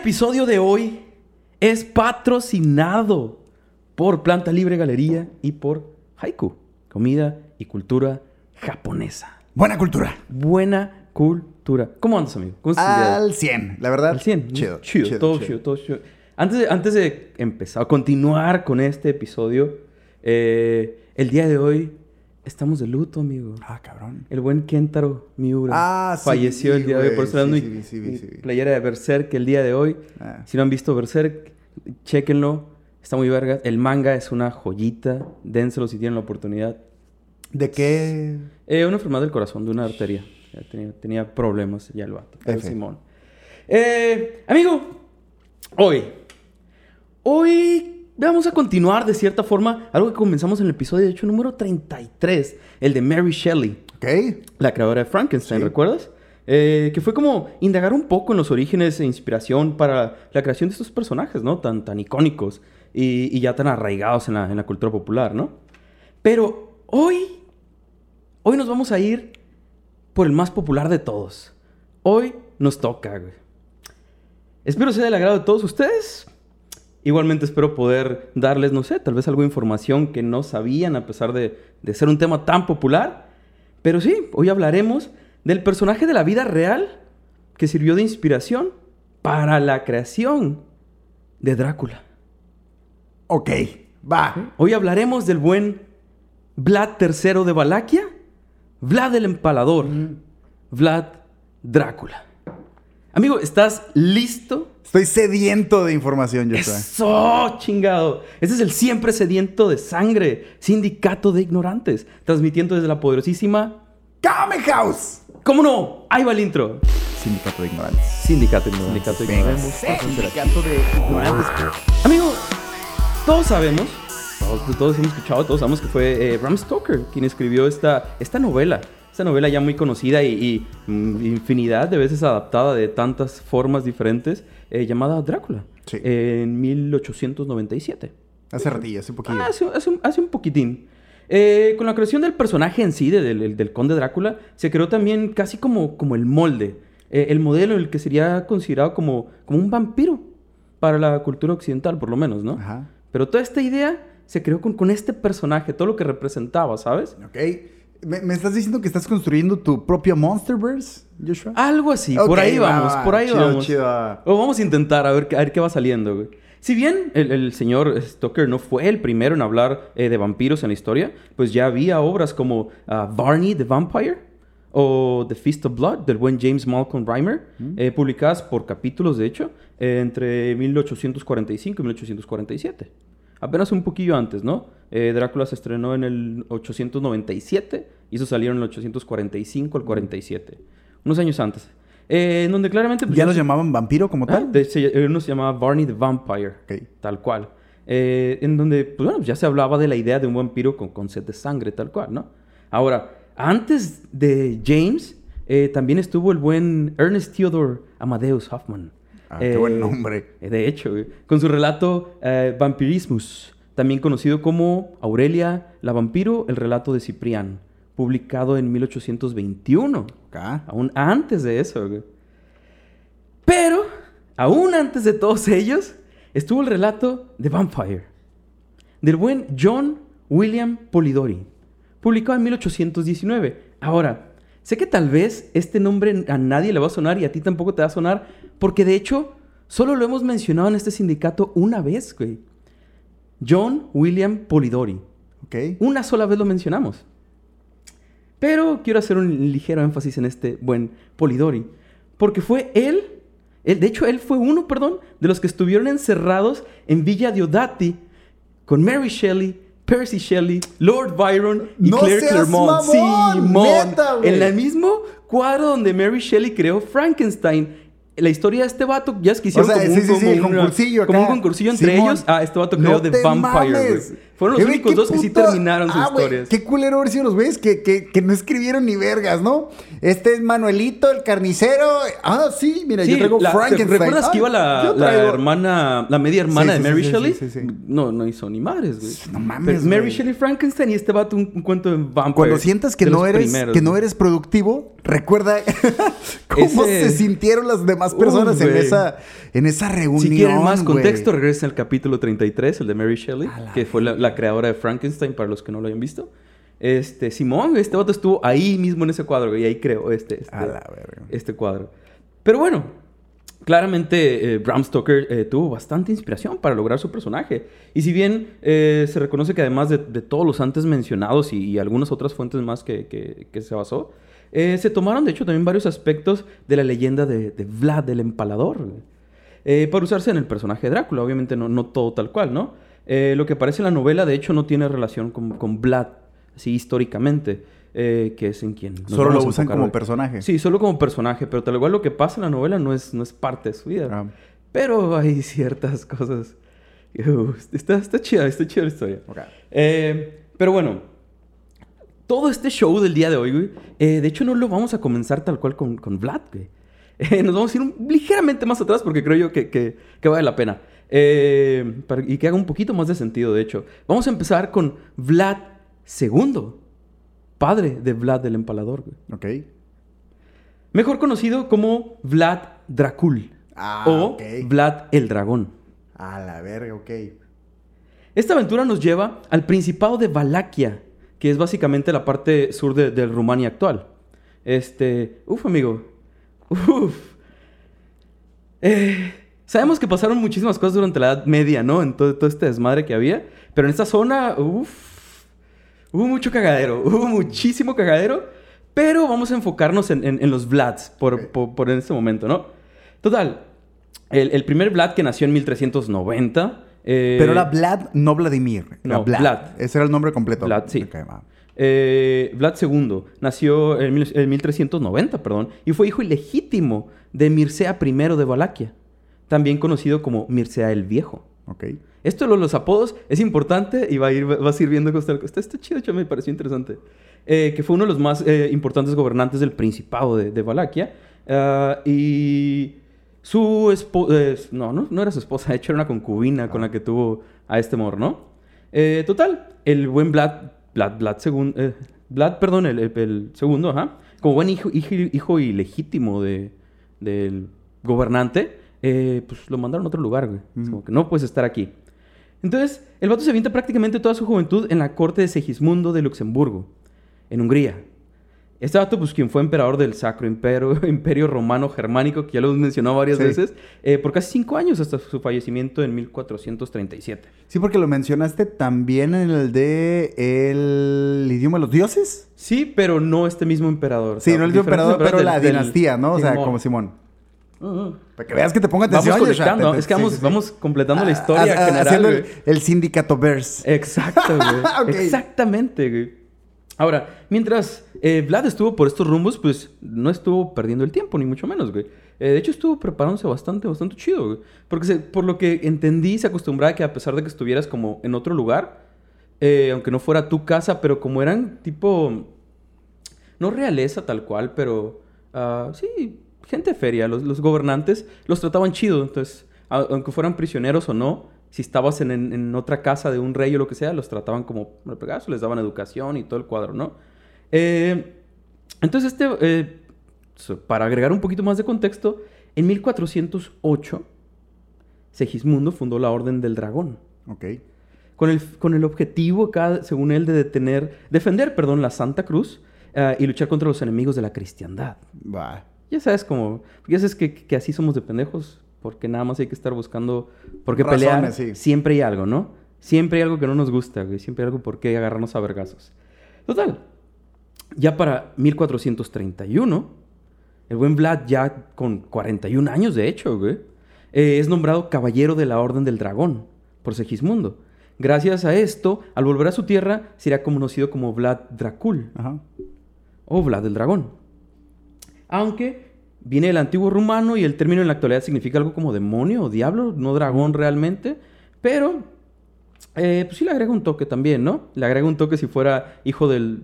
episodio de hoy es patrocinado por Planta Libre Galería y por Haiku, comida y cultura japonesa. Buena cultura. Buena cultura. ¿Cómo andas, amigo? Al 100, la verdad. Al 100. Chido. Chido, todo chido, todo chido. Antes de, antes de empezar, continuar con este episodio, eh, el día de hoy estamos de luto, amigo. Ah, cabrón. El buen Kentaro Miura Ah, sí, falleció el día de hoy. Por eso Sí, mi, sí, mi playera de Berserk el día de hoy. Ah. Si no han visto Berserk, chéquenlo. Está muy verga. El manga es una joyita. Dénselo si tienen la oportunidad. ¿De qué? Eh, una enfermedad del corazón, de una arteria. Ya tenía, tenía problemas ya el vato. F. Simón. Eh, amigo, hoy. Hoy vamos a continuar de cierta forma algo que comenzamos en el episodio, de hecho, número 33. El de Mary Shelley Ok. la creadora de Frankenstein, Sí. ¿recuerdas? Eh, que fue como indagar un poco en los orígenes e inspiración para la creación de estos personajes, ¿no? Tan, tan icónicos y, y ya tan arraigados en la, en la cultura popular, ¿no? Pero hoy, hoy nos vamos a ir por el más popular de todos. Hoy nos toca, güey. Espero sea del agrado de todos ustedes. Igualmente espero poder darles, no sé, tal vez algo de información que no sabían a pesar de, de ser un tema tan popular. Pero sí, hoy hablaremos del personaje de la vida real que sirvió de inspiración para la creación de Drácula. Ok. Va. Hoy hablaremos del buen Vlad III de Valaquia, Vlad el Empalador, Vlad Drácula. Amigo, ¿estás listo? Estoy sediento de información, Joshua. ¡Eso, chingado! Este es el siempre sediento de sangre, sindicato de ignorantes, transmitiendo desde la poderosísima... ¡Kame House! ¿Cómo no? Ahí va el intro. Sindicato de ignorantes. Sindicato de ignorantes. Sindicato de Venga. ignorantes. Sindicato de ignorantes. Amigo, todos sabemos, todos, todos hemos escuchado, todos sabemos que fue eh, Bram Stoker quien escribió esta, esta novela. Esta novela ya muy conocida y, y, mm, infinidad de veces adaptada de tantas formas diferentes, eh, llamada Drácula, Sí. en 1897. Hace ratillo, hace un poquillo. Ah, hace, hace un, hace un poquitín. Eh, con la creación del personaje en sí, de- del, del- del conde Drácula, se creó también casi como, como el molde, eh, el modelo en el que sería considerado como, como un vampiro para la cultura occidental, por lo menos, ¿no? Ajá. Pero toda esta idea se creó con, con este personaje, todo lo que representaba, ¿sabes? Ok. ¿Me, me estás diciendo que estás construyendo tu propio Monsterverse, Joshua? Algo así, Ok, por ahí va, vamos, va. por ahí Chido, vamos. chido. O vamos a intentar a ver, qué- a ver qué va saliendo, güey. Si bien el, el señor Stoker no fue el primero en hablar eh, de vampiros en la historia, pues ya había obras como ah, Barney the Vampire o The Feast of Blood del buen James Malcolm Reimer, eh, publicadas por capítulos, de hecho, eh, entre 1845 y 1847. Apenas un poquillo antes, ¿no? Eh, Drácula se estrenó en el 897 y eso salieron en el 845 al 47. Unos años antes. Eh, en donde claramente... pues, ¿Ya los llamaban vampiro como Ah, tal? de- se- eh, uno se llamaba Barney the Vampire. Tal cual. Eh, en donde, pues bueno, ya se hablaba de la idea de un vampiro con, con sed de sangre, tal cual, ¿no? Ahora, antes de James, también estuvo el buen Ernest Theodore Amadeus Hoffman. Ah, qué buen nombre. eh, De hecho, con su relato eh, Vampirismus, también conocido como Aurelia la vampiro, el relato de Ciprián, publicado en 1821. Ok. Aún antes de eso, güey. Pero, aún antes de todos ellos, estuvo el relato de Vampire, del buen John William Polidori, publicado en 1819. Ahora, sé que tal vez este nombre a nadie le va a sonar y a ti tampoco te va a sonar, porque de hecho, solo lo hemos mencionado en este sindicato una vez, güey. John William Polidori. Ok. Una sola vez lo mencionamos. Pero quiero hacer un ligero énfasis en este buen Polidori. Porque fue él, él, de hecho él fue uno, perdón, de los que estuvieron encerrados en Villa Diodati con Mary Shelley, Percy Shelley, Lord Byron y ¡No Claire seas mamón! ¡Neta, güey! en el mismo cuadro donde Mary Shelley creó Frankenstein. La historia de este vato, ya es que hicieron O sea, como, sí, un, sí, sí, como el una- concursillo como un concursillo entre Simón. ellos. Ah, este vato creó No The te Vampire. Fueron los únicos dos que sí terminaron sus Ah, historias. Qué culero haber sido los güeyes que, que, que no escribieron ni vergas, ¿no? Este es Manuelito, el carnicero. Ah, sí, mira, yo Sí, traigo la- Frankenstein. ¿Recuerdas Ah, que iba la, yo la hermana, la media hermana Sí, de Mary Shelley? sí, sí. No, no hizo ni madres, güey. No mames, Pero Mary. Shelley Frankenstein y este vato un, un cuento de vampire. Cuando sientas que no eres primeros, que no eres productivo, recuerda cómo Ese- se sintieron las demás personas en esa en esa reunión. Si quieren más contexto, regresen al capítulo 33, el de Mary Shelley, que fue la, la creadora de Frankenstein, para los que no lo hayan visto. Este, Simón, este vato estuvo ahí mismo en ese cuadro, y ahí creó este, este, este cuadro. Pero bueno, claramente eh, Bram Stoker eh, tuvo bastante inspiración para lograr su personaje. Y si bien eh, se reconoce que además de, de todos los antes mencionados y, y algunas otras fuentes más que, que- que se basó, se tomaron de hecho también varios aspectos de la leyenda de, de Vlad el Empalador. para usarse en el personaje de Drácula, obviamente no, no todo tal cual, ¿no? Eh, lo que aparece en la novela, de hecho, no tiene relación con, con Vlad, así históricamente, eh, que es en quien... nos Solo lo usan como hoy. personaje. Sí, solo como personaje, pero tal cual lo que pasa en la novela no es, no es parte de su vida. Ah. Pero hay ciertas cosas. Uh, está, está chida, está chida la historia. Eh, pero bueno, todo este show del día de hoy, güey, de hecho no lo vamos a comenzar tal cual con, con Vlad, güey. Nos vamos a ir un- ligeramente más atrás porque creo yo que, que- que vale la pena. Eh, para- y que haga un poquito más de sentido, de hecho. Vamos a empezar con Vlad II, padre de Vlad el Empalador, güey. Ok. Mejor conocido como Vlad Dracul Ah, o. Vlad el Dragón. A la verga, ok. Esta aventura nos lleva al Principado de Valaquia, que es básicamente la parte sur de, de Rumania actual. Este, uf, amigo, uf. Eh, sabemos que pasaron muchísimas cosas durante la Edad Media, ¿no? En todo, todo este desmadre que había. Pero en esta zona, uf, hubo mucho cagadero, hubo muchísimo cagadero. Pero vamos a enfocarnos en, en- en los Vlads por, Ok. por, por ese momento, ¿no? Total, el, el primer Vlad que nació en 1390. eh, Pero era Vlad, no Vladimir. Era no, Vlad. Vlad. Ese era el nombre completo. Vlad, sí. Ok, va. Eh, Vlad II nació en, en 1390, perdón, y fue hijo ilegítimo de Mircea I de Valaquia, también conocido como Mircea el Viejo. Esto de los apodos es importante y va a ir, vas a ir viendo cosas. Está, está chido, me pareció interesante. Eh, que fue uno de los más eh, importantes gobernantes del Principado de, de Valaquia. Ah, y su esposa... no, no, no era su esposa, de hecho era una concubina con la que tuvo a este mor, ¿no? Eh, total, el buen Vlad... Vlad, Vlad, segun- Vlad perdón, el, el- el segundo, ajá. Como buen hijo, hijo, hijo ilegítimo de, del gobernante, eh, pues lo mandaron a otro lugar, güey. Es como que no puedes estar aquí. Entonces, el vato se avienta prácticamente toda su juventud en la corte de Segismundo de Luxemburgo, en Hungría. Este vato, pues, quien fue emperador del Sacro Imperio, Imperio Romano Germánico, que ya lo hemos mencionado varias Sí. veces, eh, por casi cinco años hasta su fallecimiento en 1437. Sí, porque lo mencionaste también en el de el idioma de los dioses. Sí, pero no este mismo emperador. o Sí, sea, no el diferentes emperador, pero la del- dinastía, ¿no? O sea, Simón. como Simón. Para que veas que te ponga Vamos atención. Yasha, conectando, es que vamos, sí, sí. vamos completando la Ah, historia ah, general, haciendo el, el sindicato verse. Exacto, güey. Ok. Exactamente, güey. Ahora, mientras eh, Vlad estuvo por estos rumbos, pues no estuvo perdiendo el tiempo, ni mucho menos, güey. Eh, de hecho, estuvo preparándose bastante, bastante chido, güey. Porque se- por lo que entendí, se acostumbraba que a pesar de que estuvieras como en otro lugar, eh, aunque no fuera tu casa, pero como eran tipo... No realeza tal cual, pero... ah, sí, gente feria. Los, los gobernantes los trataban chido. Entonces, aunque fueran prisioneros o no, si estabas en, en- en otra casa de un rey o lo que sea, los trataban como regazo, les daban educación y todo el cuadro, ¿no? Eh, entonces, este, eh, para agregar un poquito más de contexto, en 1408, Segismundo fundó la Orden del Dragón. Ok. Con el, con el objetivo, acá, según él, de detener, defender, perdón, la Santa Cruz ah, y luchar contra los enemigos de la cristiandad. Va. Ya sabes como, ya sabes que, que así somos de pendejos, porque nada más hay que estar buscando por qué Razones, pelear. sí. Siempre hay algo, ¿no? Siempre hay algo que no nos gusta, güey. Siempre hay algo por qué agarrarnos a vergazos. Total. Ya para 1431, el buen Vlad, ya con 41 años de hecho, güey, eh, es nombrado Caballero de la Orden del Dragón por Segismundo. Gracias a esto, al volver a su tierra, será conocido como Vlad Dracul Ajá. o Vlad el dragón. Aunque viene del antiguo rumano y el término en la actualidad significa algo como demonio o diablo, no dragón realmente, pero eh, pues sí le agrega un toque también, ¿no? Le agrega un toque si fuera hijo del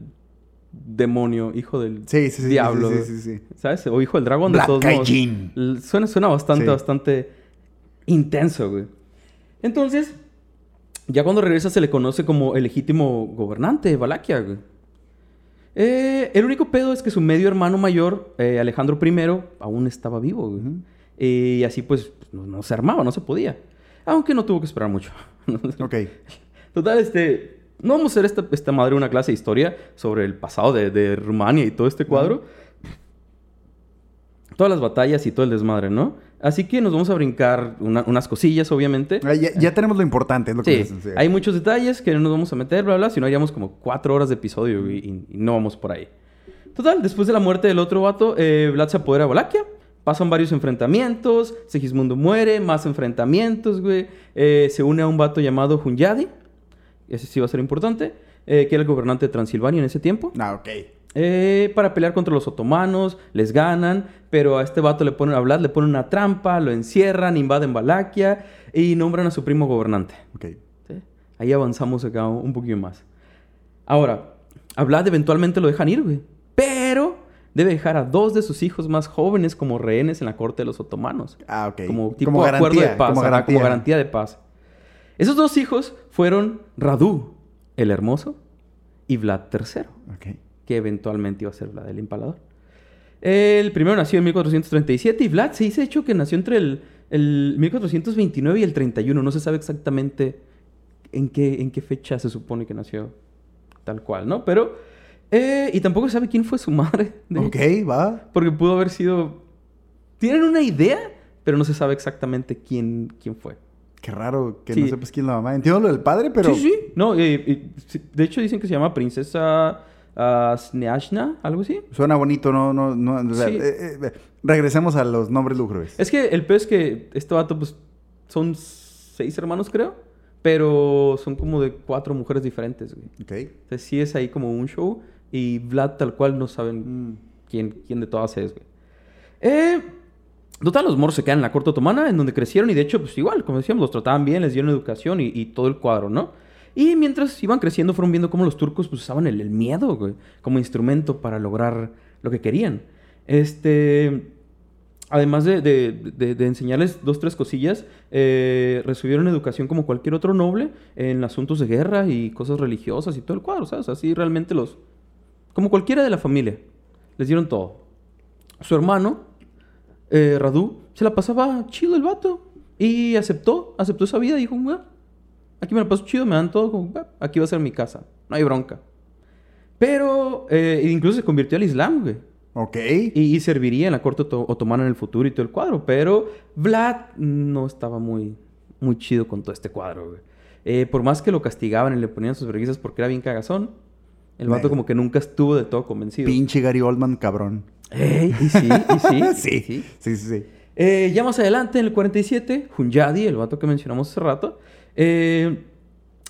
demonio, hijo del Sí, sí, sí. diablo. Sí, sí, sí. sí. ¿Sabes? O hijo del dragón de todos modos. Suena, suena bastante, bastante intenso, güey. Entonces, ya cuando regresa se le conoce como el legítimo gobernante de Valaquia, güey. Eh, el único pedo es que su medio hermano mayor, eh, Alejandro I, aún estaba vivo, güey. Ujú. Y así pues no, no se armaba, no se podía. Aunque no tuvo que esperar mucho. Ok. Total, este. No vamos a hacer esta, esta madre una clase de historia sobre el pasado de, de Rumania y todo este cuadro. Todas las batallas y todo el desmadre, ¿no? Así que nos vamos a brincar una- unas cosillas, obviamente. Ah, ya, ya tenemos lo importante, es lo que Sí, dicen, sí. hay muchos detalles que no nos vamos a meter, bla, bla, si no haríamos como cuatro horas de episodio y, no vamos por ahí. Total, después de la muerte del otro vato, eh, Vlad se apodera de Valaquia. Pasan varios enfrentamientos, Segismundo muere, más enfrentamientos, güey. Eh, se une a un vato llamado Hunyadi, ese sí va a ser importante, eh, que era el gobernante de Transilvania en ese tiempo. Ah, ok. Eh, para pelear contra los otomanos, les ganan, pero a este vato le ponen a Vlad, le ponen una trampa, lo encierran, invaden Valaquia y nombran a su primo gobernante. Ahí avanzamos acá un poquito más. Ahora, a Vlad eventualmente lo dejan ir, güey. Pero debe dejar a dos de sus hijos más jóvenes como rehenes en la corte de los otomanos. Ah, ok. Como tipo Como acuerdo de garantía, paz, como garantía. como garantía de paz. Esos dos hijos fueron Radu, el hermoso, y Vlad III Ok. Que eventualmente iba a ser Vlad el Empalador. El primero nació en 1437 y Vlad se dice hecho que nació entre el, el 1429 y el 31. No se sabe exactamente en qué, en qué fecha se supone que nació tal cual, ¿no? Pero... eh, y tampoco se sabe quién fue su madre. de Ok, hecho, va. Porque pudo haber sido... Tienen una idea, pero no se sabe exactamente quién, quién fue. Qué raro que Sí. no sepas quién es la mamá. Entiendo lo del padre, pero... Sí, sí. No, eh, eh, de hecho dicen que se llama Princesa uh, Sneashna, algo así. Suena bonito, no, no, no. o sea, Sí. eh, eh, regresemos a los nombres lúgubres. Es que el peor es que este vato, pues, son seis hermanos, creo. Pero son como de cuatro mujeres diferentes, güey. Ok. Entonces sí es ahí como un show. Y Vlad tal cual no saben Mm. quién, quién de todas es, güey. Eh, total, los moros se quedan en la corte otomana, en donde crecieron. Y de hecho, pues igual, como decíamos, los trataban bien, les dieron educación y, y todo el cuadro, ¿no? Y mientras iban creciendo, fueron viendo cómo los turcos pues, usaban el, miedo, como instrumento para lograr lo que querían. Este. Además de, enseñarles dos, tres cosillas, eh, recibieron educación como cualquier otro noble en asuntos de guerra y cosas religiosas y todo el cuadro, ¿sabes? Así realmente los... Como cualquiera de la familia. Les dieron todo. Su hermano, eh, Radu, se la pasaba chido el vato. Y aceptó, aceptó esa vida y dijo, "Bueno, aquí me la paso chido, me dan todo, como, "Va, aquí va a ser mi casa, no hay bronca. Pero eh, incluso se convirtió al Islam, güey. Ok. Y, y serviría en la corte oto- otomana en el futuro y todo el cuadro. Pero Vlad no estaba muy, muy chido con todo este cuadro, güey. Eh, por más que lo castigaban y le ponían sus vergüenzas porque era bien cagazón, el vato como que nunca estuvo de todo convencido. Pinche Gary Oldman, cabrón. Ey, y sí, y sí. sí. y sí. Sí, sí, sí. Eh, ya más adelante, en el 47, Hunyadi, el vato que mencionamos hace rato, eh,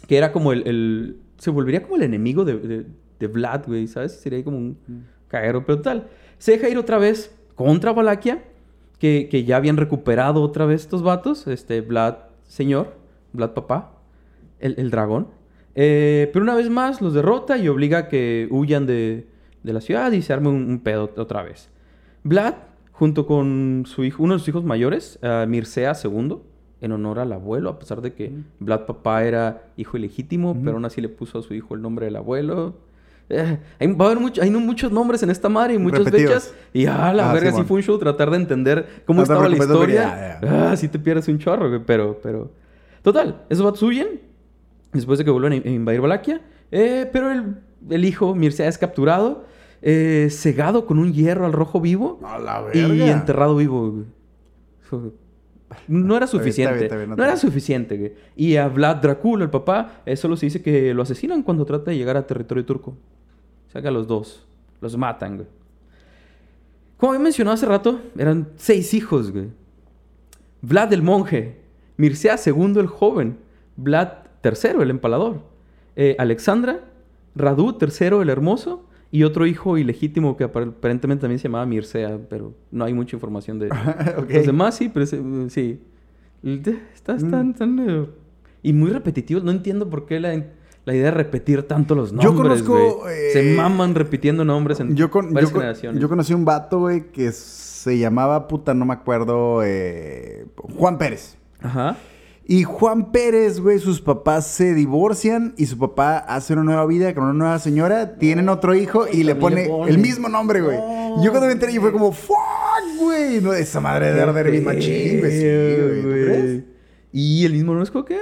que era como el, el- Se volvería como el enemigo de, de, de Vlad, güey, ¿sabes? Sería como un caguero, pero tal. Se deja ir otra vez contra Valaquia, que, que ya habían recuperado otra vez estos vatos, este Vlad señor, Vlad papá, el, el dragón. Eh, pero una vez más los derrota y obliga a que huyan de, de la ciudad y se arme un, un pedo otra vez. Vlad, junto con su hijo, uno de sus hijos mayores, eh, Mircea II, en honor al abuelo, a pesar de que Vlad papá era hijo ilegítimo, pero aún así le puso a su hijo el nombre del abuelo. Eh, hay, va a haber mucho- hay muchos nombres en esta madre y muchas Repetidos. fechas. Y ah, la Ah, verga, sí Simón. fue un show tratar de entender cómo No estaba la historia. ya, Ah, sí te pierdes un chorro, güey, pero, pero... Total, esos vatos huyen después de que vuelvan a in- a invadir Valaquia. eh, pero el, el hijo, Mircea, es capturado, eh, cegado con un hierro al rojo vivo A la y enterrado vivo, güey. No era suficiente. está bien, está bien, no era suficiente, güey. Y a Vlad Dracul, el papá, eh, solo se dice que lo asesinan cuando trata de llegar a territorio turco. O sea que a los dos. Los matan, güey. Como había mencionado hace rato, eran seis hijos, güey. Vlad el monje, Mircea II el joven, Vlad III el empalador, eh, Alexandra, Radu III el hermoso y otro hijo ilegítimo que apar- aparentemente también se llamaba Mircea, pero no hay mucha información de Ok. los demás, sí, pero ese, eh, sí. Está, Mm. están, eh, Y muy repetitivos. No entiendo por qué la, la idea de repetir tanto los nombres. Yo conozco, eh, Se maman repitiendo nombres en Yo, con, varias yo, generaciones. yo conocí un vato, güey, que se llamaba, puta, no me acuerdo, eh, Juan Pérez. Ajá. Y Juan Pérez, güey, sus papás se divorcian y su papá hace una nueva vida con una nueva señora, tienen otro hijo y le pone, le pone. el mismo nombre, güey. Y yo cuando me enteré, yo fue como, fuck, güey. No, esa madre de arder bien machín, güey. Y el mismo no es como que... eh,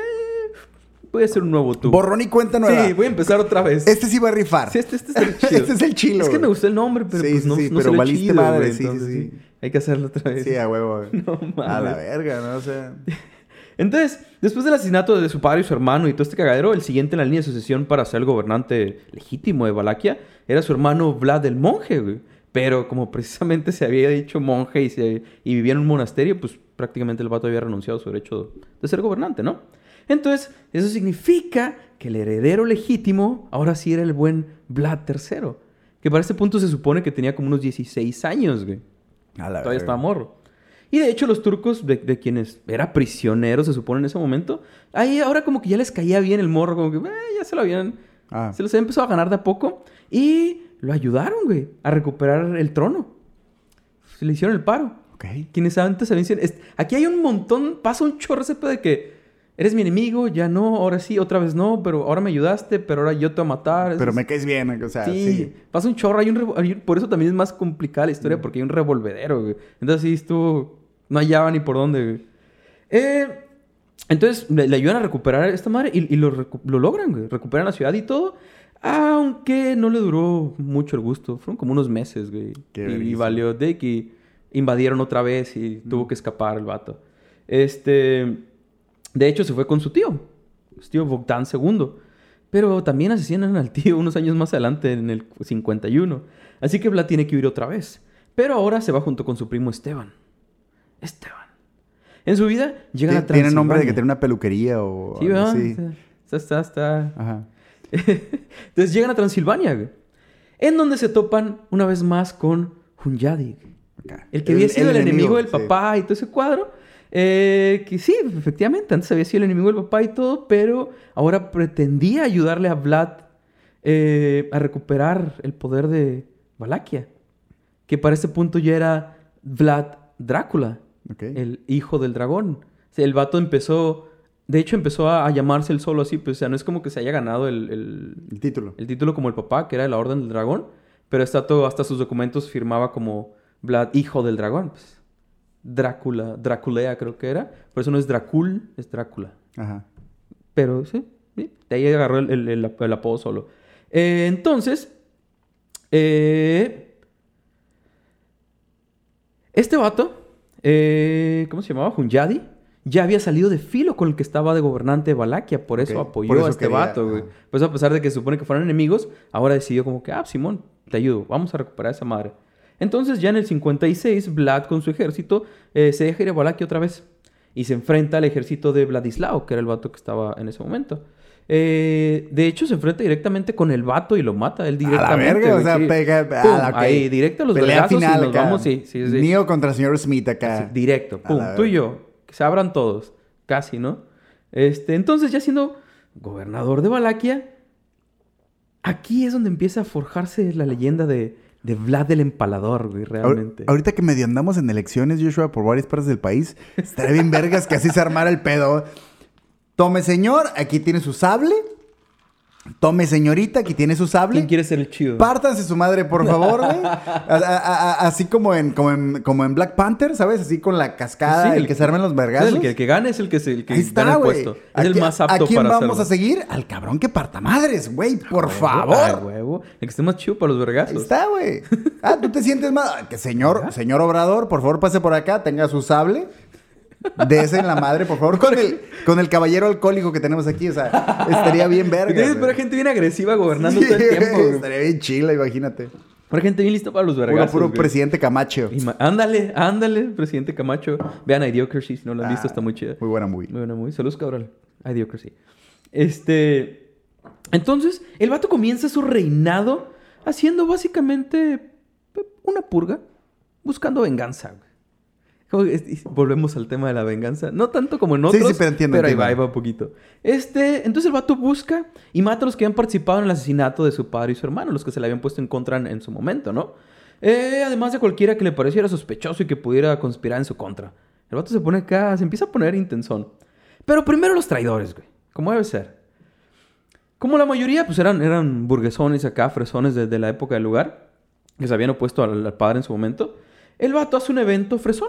Voy a hacer un nuevo tú. Borrón y cuenta nueva. Sí, voy a empezar otra vez. Este sí va a rifar. Sí, este, este es el chido. Este es el chilo, Es que me gustó el nombre, pero Sí, pues sí, no, sí, no pero valiste chido, madre, sí, sí, entonces sí. Hay que hacerlo otra vez. Sí, a huevo. güey. No a la mames. verga, ¿no? O sea... Entonces, después del asesinato de su padre y su hermano y todo este cagadero, el siguiente en la línea de sucesión para ser el gobernante legítimo de Valaquia era su hermano Vlad el monje, güey. Pero como precisamente se había dicho monje y, se- y vivía en un monasterio, pues prácticamente el vato había renunciado a su derecho de ser gobernante, ¿no? Entonces, eso significa que el heredero legítimo ahora sí era el buen Vlad III. Que para este punto se supone que tenía como unos 16 años, güey. A la Todavía estaba morro. Y de hecho los turcos, de, de quienes era prisionero, se supone en ese momento, ahí ahora como que ya les caía bien el morro, como que eh, ya se lo habían... Ah. Se los había empezado a ganar de a poco. Y lo ayudaron, güey, a recuperar el trono. Se le hicieron el paro. Ok. Quienes antes habían sido... Aquí hay un montón, pasa un chorro de que... Eres mi enemigo, ya no, ahora sí, otra vez no, pero ahora me ayudaste, pero ahora yo te voy a matar. Pero Es- me caes bien, o sea, Sí, sí. pasa un chorro. Hay un por eso también es más complicada la Mm. historia, porque hay un revolvedero, güey. Entonces sí, estuvo... No hallaba ni por dónde, güey. Eh, entonces le, le ayudan a recuperar esta madre y, y lo, logran, güey. Recuperan la ciudad y todo. Aunque no le duró mucho el gusto. Fueron como unos meses, güey. Qué Y, valió de que invadieron otra vez y Mm. tuvo que escapar el vato. Este... De hecho, se fue con su tío. Su tío Bogdan II. Pero también asesinan al tío unos años más adelante, en el 51. Así que Vlad tiene que huir otra vez. Pero ahora se va junto con su primo Esteban. Esteban. En su vida llegan a Ti- Tiene nombre de que Transilvania. tiene una peluquería o Sí, algo así. Está, está, está. Ajá. Entonces llegan a Transilvania, güey. En donde se topan una vez más con Hunyadi. Acá. El que había sido el, enemigo, del sí. papá y todo ese cuadro. eh, que sí, efectivamente, antes había sido el enemigo del papá y todo, pero ahora pretendía ayudarle a Vlad eh, a recuperar el poder de Valaquia. Que para ese punto ya era Vlad Drácula, El hijo del dragón. O sea, el vato empezó, de hecho empezó a, a llamarse él solo así, pues o sea, no es como que se haya ganado el- el, El título. el título como el papá, que era de la Orden del Dragón, pero está todo, hasta sus documentos firmaba como Vlad, hijo del dragón. Pues. Drácula, Draculea creo que era. Por eso no es Dracul, es Drácula. Ajá. Pero sí, sí, de ahí agarró el, el- el- el apodo solo. Eh, entonces, eh, este vato, eh, ¿cómo se llamaba? Hunyadi, ya había salido de filo con el que estaba de gobernante de Valaquia. Por eso apoyó por eso a este quería, vato, güey. eso, a pesar de que se supone que fueron enemigos, ahora decidió como que, ah, Simón, te ayudo, vamos a recuperar esa madre. Entonces, ya en el 56, Vlad con su ejército eh, se deja ir a Valaquia otra vez y se enfrenta al ejército de Vladislao, que era el vato que estaba en ese momento. Eh, de hecho, se enfrenta directamente con el vato y lo mata él A la directamente. verga, o sea, sí. pega. Pum, ah, ok. Ahí, directo a los Pelea final y nos acá. vamos, sí, sí, sí. Neo contra el señor Smith acá. Así, directo, pum, la tú y yo, que se abran todos, casi, ¿no? Este, entonces, ya siendo gobernador de Valaquia, aquí es donde empieza a forjarse la leyenda de, de Vlad el Empalador, güey, realmente. Ahorita que medio andamos en elecciones, Joshua, por varias partes del país, estaría bien vergas que así se armara el pedo. Tome, señor, aquí tiene su sable. Tome, señorita, aquí tiene su sable. ¿Quién quiere ser el chido? Pártanse su madre, por favor, güey. A- a- a- así como en, como, en, como en Black Panther, ¿sabes? Así con la cascada, Sí, el que se armen los vergazos. El que, el que gane es el que, se, el que Ahí gana está, el puesto. Es ¿A el más apto ¿A quién para vamos hacerlo. a seguir? Al cabrón que parta madres, güey. Por favor. huevo. El que esté más chido para los Ahí vergazos. está, güey. Ah, ¿tú te sientes mal? Ah, Que señor, señor Obrador, por favor, pase por acá, tenga su sable. Dese en la madre, por favor, con el, con el caballero alcohólico que tenemos aquí. O sea, estaría bien verga. Tienes para gente bien agresiva gobernando Sí, todo el tiempo. Estaría bien chila, imagínate. Para gente bien lista para los Puro, vergazos. puro güey. presidente Camacho. Ándale, ándale, presidente Camacho. Vean Idiocracy, si no lo han visto, Ah, está muy chida. Muy buena movie. Muy buena, muy. Saludos, cabrón. Idiocracy. Este. Entonces, el vato comienza su reinado haciendo básicamente una purga, buscando venganza. güey. Como que es- Volvemos al tema de la venganza. No tanto como en Sí, otros, sí, pero entiendo, ahí va, entiendo. ahí va un poquito. Este, entonces el vato busca y mata a los que habían participado en el asesinato de su padre y su hermano, los que se le habían puesto en contra en, en su momento, ¿no? Eh, además de cualquiera que le pareciera sospechoso y que pudiera conspirar en su contra. El vato se pone acá, se empieza a poner intensón. Pero primero los traidores, güey. Como debe ser. Como la mayoría, pues eran, eran burguesones acá, fresones de, de la época del lugar, que se habían opuesto al, al padre en su momento. El vato hace un evento fresón.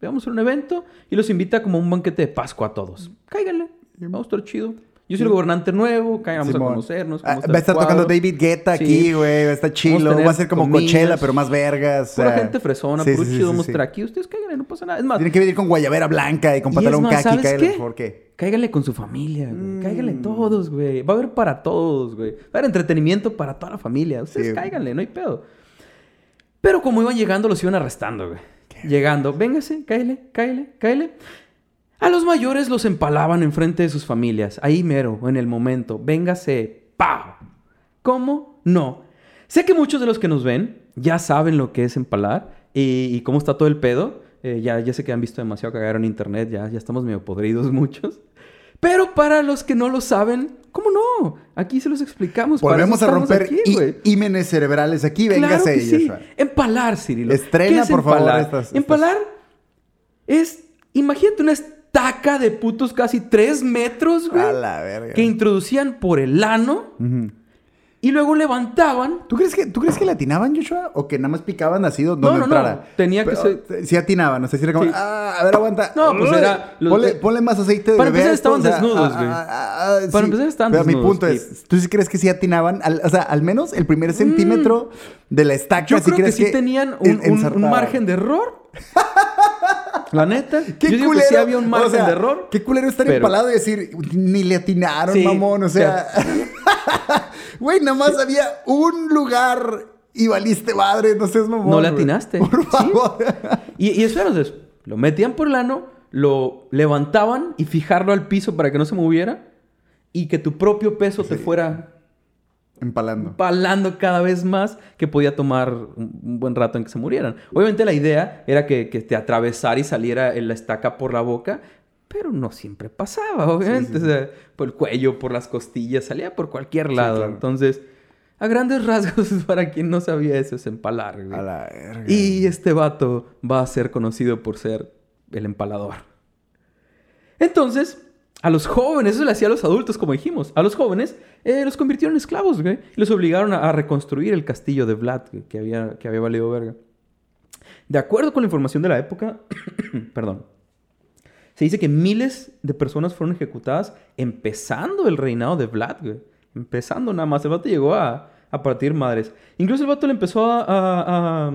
Vamos a un evento y los invita como un banquete de Pascua a todos. Cáiganle, vamos a estar chido. Yo soy el gobernante nuevo, vamos Simón. a conocernos. Ah, va a estar tocando David Guetta Sí. aquí, güey. Va a estar chilo. Va a ser como comidas. Coachella, pero más vergas. Pura gente fresona, Sí, puro sí, chido, vamos a estar aquí. Ustedes cáiganle, no pasa nada. Es más, Tienen que venir con guayabera blanca y con Y pantalón es más, kaki. ¿sabes cáiganle, qué? ¿Por qué? Cáiganle con su familia, güey. Mm. Cáiganle todos, güey. Va a haber para todos, güey. Va a haber entretenimiento para toda la familia. Ustedes cáiganle, no hay pedo. Pero como iban llegando, los iban arrestando, güey. Llegando, véngase, cáele, cáele, cáele. A los mayores los empalaban enfrente de sus familias. Ahí mero, en el momento. Véngase, ¡pau! ¿Cómo? No. Sé que muchos de los que nos ven ya saben lo que es empalar y, cómo está todo el pedo. Eh, ya, ya sé que han visto demasiado cagar en internet, ya, ya estamos medio podridos muchos. Pero para los que no lo saben, ¿cómo no? Aquí se los explicamos. Volvemos a romper aquí, ímenes cerebrales aquí. Claro Véngase, que sí. Empalar, Cirilo. Estrena, ¿Qué es por favor, empalar? estas- estas- Empalar es... Imagínate una estaca de putos casi tres metros, güey. A la verga. Que introducían por el ano Ujú. Y luego levantaban. ¿Tú crees, que, ¿Tú crees que le atinaban, Joshua? ¿O que nada más picaban así donde No, no, no. entrara? Tenía que Pero, ser- Sí atinaban. O sea, sí era como... Sí. Ah, a ver, aguanta. No, pues era- los- Ponle, ponle más aceite de Para bebé empezar, estaban o sea, desnudos, ah, güey. ah, ah, Para sí. empezar, estaban Pero mi desnudos, punto y- es... ¿Tú sí crees que sí atinaban? Al- o sea, al menos el primer centímetro de la estaca. Yo ¿sí creo que crees sí tenían un, en- un- ensartaban? un margen de error. La neta. Qué yo digo culero. que sí había un margen o sea, de error. Qué culero estar pero- empalado y decir, ni le atinaron, Sí, mamón. O sea, güey, nada más había un lugar y valiste madre. No seas mamón. No le atinaste. Por Sí. favor. Y, y eso era, entonces, lo metían por el ano, lo levantaban y fijarlo al piso para que no se moviera y que tu propio peso te fuera Empalando. palando cada vez más que podía tomar un, un buen rato en que se murieran. Obviamente la idea era que, que te atravesara y saliera la estaca por la boca, pero no siempre pasaba, obviamente. sí. O sea, por el cuello, por las costillas, salía por cualquier lado. claro. Entonces, a grandes rasgos, para quien no sabía eso, es empalar. güey. A la verga. Y este vato va a ser conocido por ser el empalador. Entonces, a los jóvenes, eso le hacía a los adultos, como dijimos, a los jóvenes eh, los convirtieron en esclavos, güey. Y los obligaron a, a reconstruir el castillo de Vlad, güey, que había, que había valido verga. De acuerdo con la información de la época, perdón, se dice que miles de personas fueron ejecutadas empezando el reinado de Vlad, güey. Empezando nada más. El vato llegó a, a partir madres. Incluso el vato le empezó a, a- a-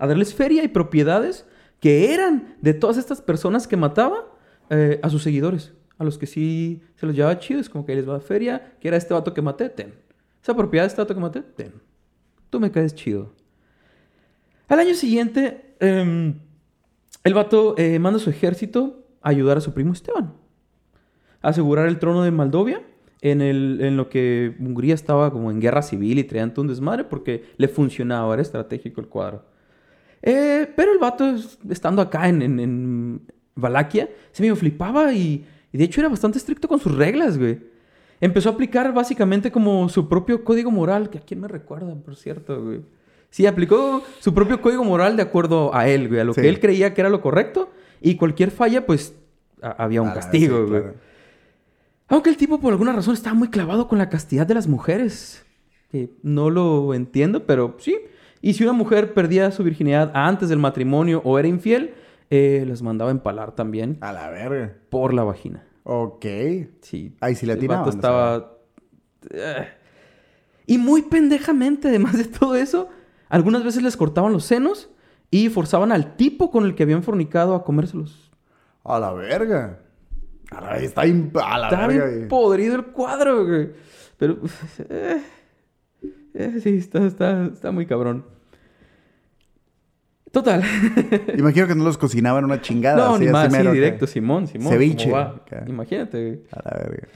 a darles feria y propiedades que eran de todas estas personas que mataba eh, a sus seguidores. A los que sí se los llevaba chido. Es como que les va feria. Que era este vato que maté, ten. Esa propiedad de este vato que maté, ten. Tú me caes chido. Al año siguiente, em, el vato eh, manda a su ejército a ayudar a su primo Esteban. A asegurar el trono de Moldovia en, el, en lo que Hungría estaba como en guerra civil y traían todo un desmadre porque le funcionaba, era estratégico el cuadro. Eh, pero el vato, es- estando acá en, en, en Valaquia, se medio flipaba y, y de hecho era bastante estricto con sus reglas, güey. Empezó a aplicar básicamente como su propio código moral, que a quién me recuerda, por cierto, güey. Sí, aplicó su propio código moral de acuerdo a él, güey, a lo Sí. que él creía que era lo correcto. Y cualquier falla, pues, había un A la- castigo, sí, güey. claro. Aunque el tipo por alguna razón estaba muy clavado con la castidad de las mujeres. Que no lo entiendo, pero sí. Y si una mujer perdía su virginidad antes del matrimonio o era infiel, eh, los mandaba a empalar también A la verga. por la vagina. Ok. Sí. Ahí sí le El atinaban, vato estaba... Eh. Y muy pendejamente, además de todo eso, algunas veces les cortaban los senos y forzaban al tipo con el que habían fornicado a comérselos. A la verga. A la, está a la Está verga. bien podrido el cuadro, güey. Pero... eh, eh, sí, está, está, está muy cabrón. Total. Imagino que no los cocinaban una chingada. no, así, ni así más, sí, mero, directo, Simón, Simón. Ceviche. Imagínate, güey. A la verga.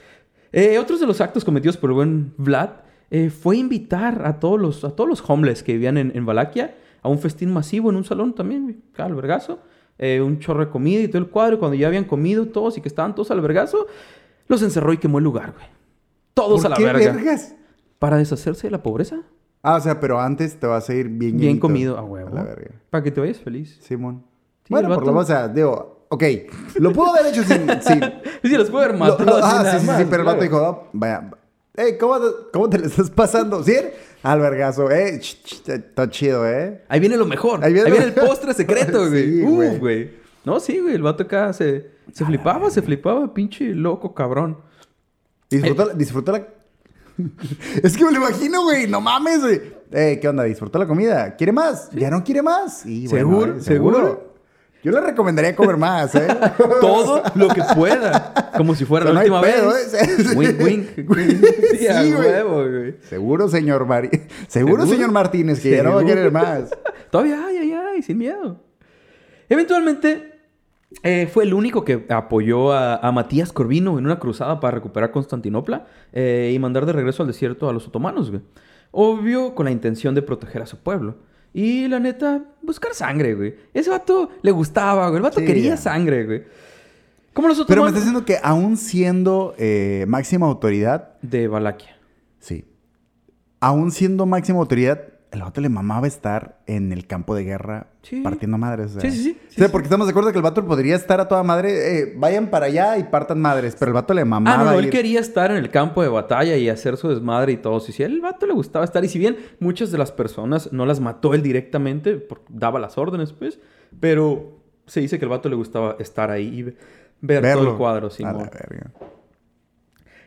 Eh, otros de los actos cometidos por el buen Vlad eh, fue invitar a todos los, a todos los homeless que vivían en, en Valaquia a un festín masivo en un salón también, al vergazo, eh, un chorro de comida y todo el cuadro. Y cuando ya habían comido todos y que estaban todos al vergazo, los encerró y quemó el lugar, güey. Todos ¿Por a la qué verga. vergas? Para deshacerse de la pobreza. Ah, o sea, pero antes te vas a ir bien Bien comido, a huevo. A la verga. Para que te vayas feliz. Simón. Sí, bueno, por lo menos, o sea, digo, ok, lo pudo haber hecho sin... sin Sí, los puede haber matado. lo- ah, sí, sí, sí, pero el vato dijo, "Oh, vaya, hey, ¿cómo, te- ¿cómo te le estás pasando? ¿Sí? Al vergazo, eh, está chido, eh. Ahí viene lo mejor. Ahí Ahí viene el postre secreto, güey. Sí. Uf, güey. No, sí, güey. El vato acá se, se flipaba, se flipaba, pinche loco, cabrón. Disfruta, la- disfruta la... es que me lo imagino, güey, no mames, güey. Eh, ¿qué onda? ¿Disfruta la comida? ¿Quiere más? ¿Ya no quiere más? Bueno, ¿Seguro? eh, ¿Seguro? Yo le recomendaría comer más, ¿eh? Todo lo que pueda. Como si fuera O sea, la no última pedo, vez. ¿eh? Wink, wink. Sí, a Sí, güey. huevo, güey. Seguro, señor Mari... Seguro, ¿Seguro? señor Martínez, que ya no va a querer más. Todavía, ay, ay, ay, sin miedo. Eventualmente, eh, fue el único que apoyó a, a Matías Corvino en una cruzada para recuperar Constantinopla eh, y mandar de regreso al desierto a los otomanos, güey. Obvio, con la intención de proteger a su pueblo. Y la neta, buscar sangre, güey. Ese vato le gustaba, güey. El vato Sí, quería sangre, güey. Como los Pero me estás diciendo que aún siendo eh, máxima autoridad, De Valaquia. sí, aún siendo máxima autoridad, el vato le mamaba estar en el campo de guerra Sí. partiendo madres. o sea. Sí, sí, sí. O Sí, sea, sí. porque estamos de acuerdo que el vato podría estar a toda madre, eh, vayan para allá y partan madres, pero el vato le mamaba. Ah, no, no, él ir- quería estar en el campo de batalla y hacer su desmadre y todo. Sí, sí, al vato le gustaba estar. Y si bien muchas de las personas no las mató él directamente, porque daba las órdenes, pues, pero se dice que al vato le gustaba estar ahí y ve- ver todo el cuadro, A Simón. la verga.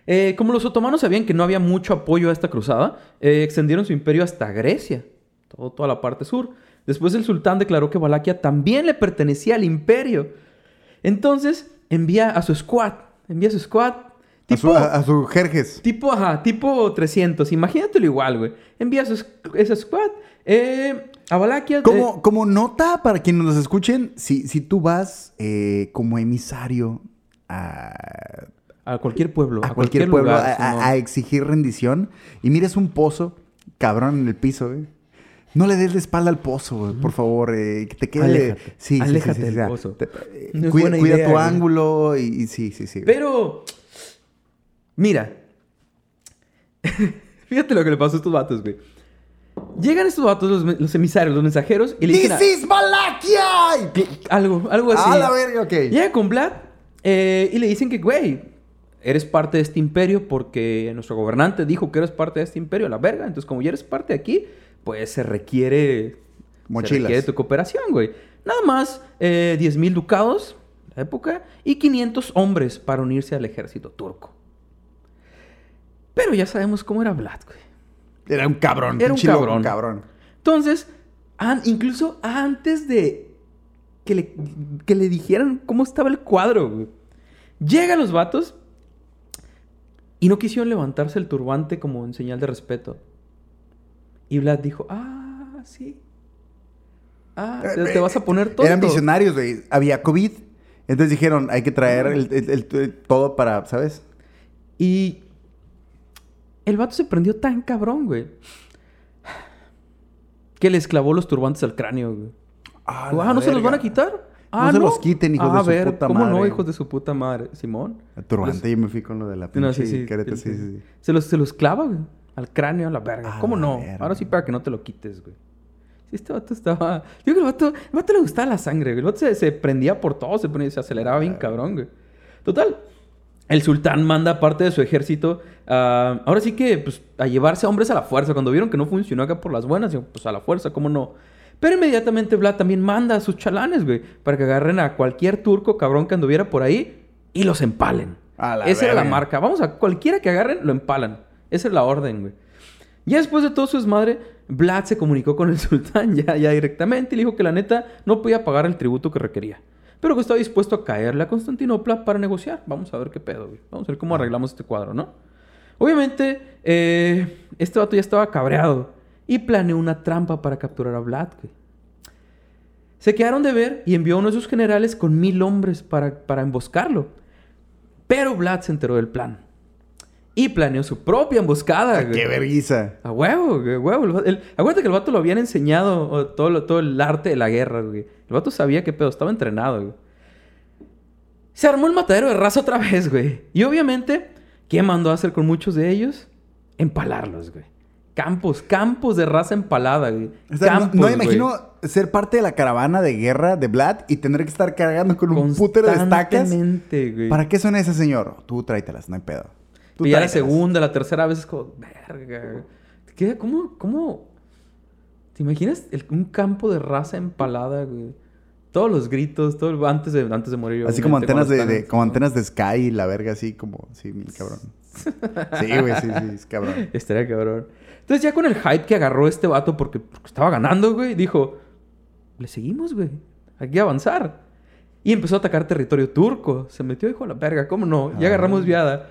Eh, como los otomanos sabían que no había mucho apoyo a esta cruzada, eh, extendieron su imperio hasta Grecia, todo, toda la parte sur. Después el sultán declaró que Valaquia también le pertenecía al imperio. Entonces envía a su squad, envía a su squad, A tipo, su, a, a su Jerjes. tipo, ajá, tipo 300, imagínatelo igual, güey. Envía a su, ese squad eh, a Valaquia. Como, como nota para quienes nos escuchen, si, si tú vas como emisario a, a cualquier pueblo, a cualquier, pueblo lugar, a, exigir rendición y mires un pozo, cabrón, en el piso, güey. No le des la espalda al pozo, güey, por favor. eh, que te quede. Aléjate. Sí, sí, sí, Aléjate sí, del o sea, pozo. te- eh, No es cuida tu güey. ángulo y, y sí, sí, sí. güey. Pero, mira, fíjate lo que le pasó a estos vatos, güey. Llegan estos vatos, los, los emisarios, los mensajeros, y le dicen ¡This is Valaquia! a- algo, algo así. ¡A la verga! Ok. Llega con Vlad eh, y le dicen que, güey, eres parte de este imperio porque nuestro gobernante dijo que eres parte de este imperio, la verga. Entonces, como ya eres parte de aquí, pues se requiere... Mochilas. Se requiere tu cooperación, güey. Nada más eh, 10 mil ducados, la época, y 500 hombres para unirse al ejército turco. Pero ya sabemos cómo era Vlad, güey. Era un cabrón. Era un cabrón. cabrón. Entonces, an- incluso antes de que le, que le dijeran cómo estaba el cuadro, güey, llegan los vatos y no quisieron levantarse el turbante como en señal de respeto. Y Vlad dijo, ah, sí. Ah, te, vas a poner todo. Eran visionarios, güey. Había COVID. Entonces dijeron, hay que traer el, el- el- el- todo para, ¿sabes? Y el vato se prendió tan cabrón, güey. Que les clavó los turbantes al cráneo, güey. Ah, ¿no se los verga. van a quitar? Ah, se los quiten, hijos de a su ver, puta ¿cómo no, madre? hijos de su puta madre? Simón. El turbante, yo me fui con lo de la pinche No, sí, sí. careta, sí. Se los, se los clava, güey. Al cráneo, a la verga. A ¿Cómo la no? verga. Ahora sí para que no te lo quites, güey. Sí, este vato estaba... Yo creo que el vato, el vato le gustaba la sangre, güey. El vato se, se prendía por todo, se, ponía- se aceleraba bien cabrón, güey. Total. El sultán manda parte de su ejército, ah, ahora sí que, pues, a llevarse a hombres a la fuerza. Cuando vieron que no funcionó acá por las buenas, pues a la fuerza, ¿cómo no? Pero inmediatamente Vlad también manda a sus chalanes, güey, para que agarren a cualquier turco cabrón que anduviera por ahí y los empalen. Esa era la marca. Vamos a cualquiera que agarren, lo empalan. Esa es la orden, güey. Ya después de todo su desmadre, Vlad se comunicó con el sultán ya, ya directamente y le dijo que la neta no podía pagar el tributo que requería. Pero que estaba dispuesto a caerle a Constantinopla para negociar. Vamos a ver qué pedo, güey. Vamos a ver cómo arreglamos este cuadro, ¿no? Obviamente, eh, este vato ya estaba cabreado y planeó una trampa para capturar a Vlad, güey. Se quedaron de ver y envió a uno de sus generales con mil hombres para, para emboscarlo. Pero Vlad se enteró del plan. y planeó su propia emboscada, güey. ¡Qué vergüenza! A huevo, güey, a huevo. El acuérdate que el vato lo habían enseñado todo, todo el arte de la guerra, güey. El vato sabía qué pedo, estaba entrenado, güey. Se armó el matadero de raza otra vez, güey. Y obviamente, ¿qué mandó a hacer con muchos de ellos? Empalarlos, güey. Campos, campos de raza empalada, güey. O sea, no- Campos, no, me güey. imagino ser parte de la caravana de guerra de Vlad y tener que estar cargando con un putero de estacas. Güey. ¿Para qué son esas, señor? Tú tráetelas, no hay pedo. Tú Y ya la segunda, la tercera vez es como, verga. ¿Qué? ¿Cómo? ¿Cómo? ¿Te imaginas el- un campo de raza empalada, güey? Todos los gritos, todo el- antes de, antes de morir. Así como antenas de, como antenas de Sky y la verga así como, sí, mi cabrón. Sí, güey, sí, sí, es cabrón. Estaría cabrón. Entonces ya con el hype que agarró este vato porque, porque estaba ganando, güey, dijo, le seguimos, güey. Hay que avanzar. Y empezó a atacar territorio turco. Se metió, dijo, a la verga, ¿cómo no? Ya Ah. agarramos viada.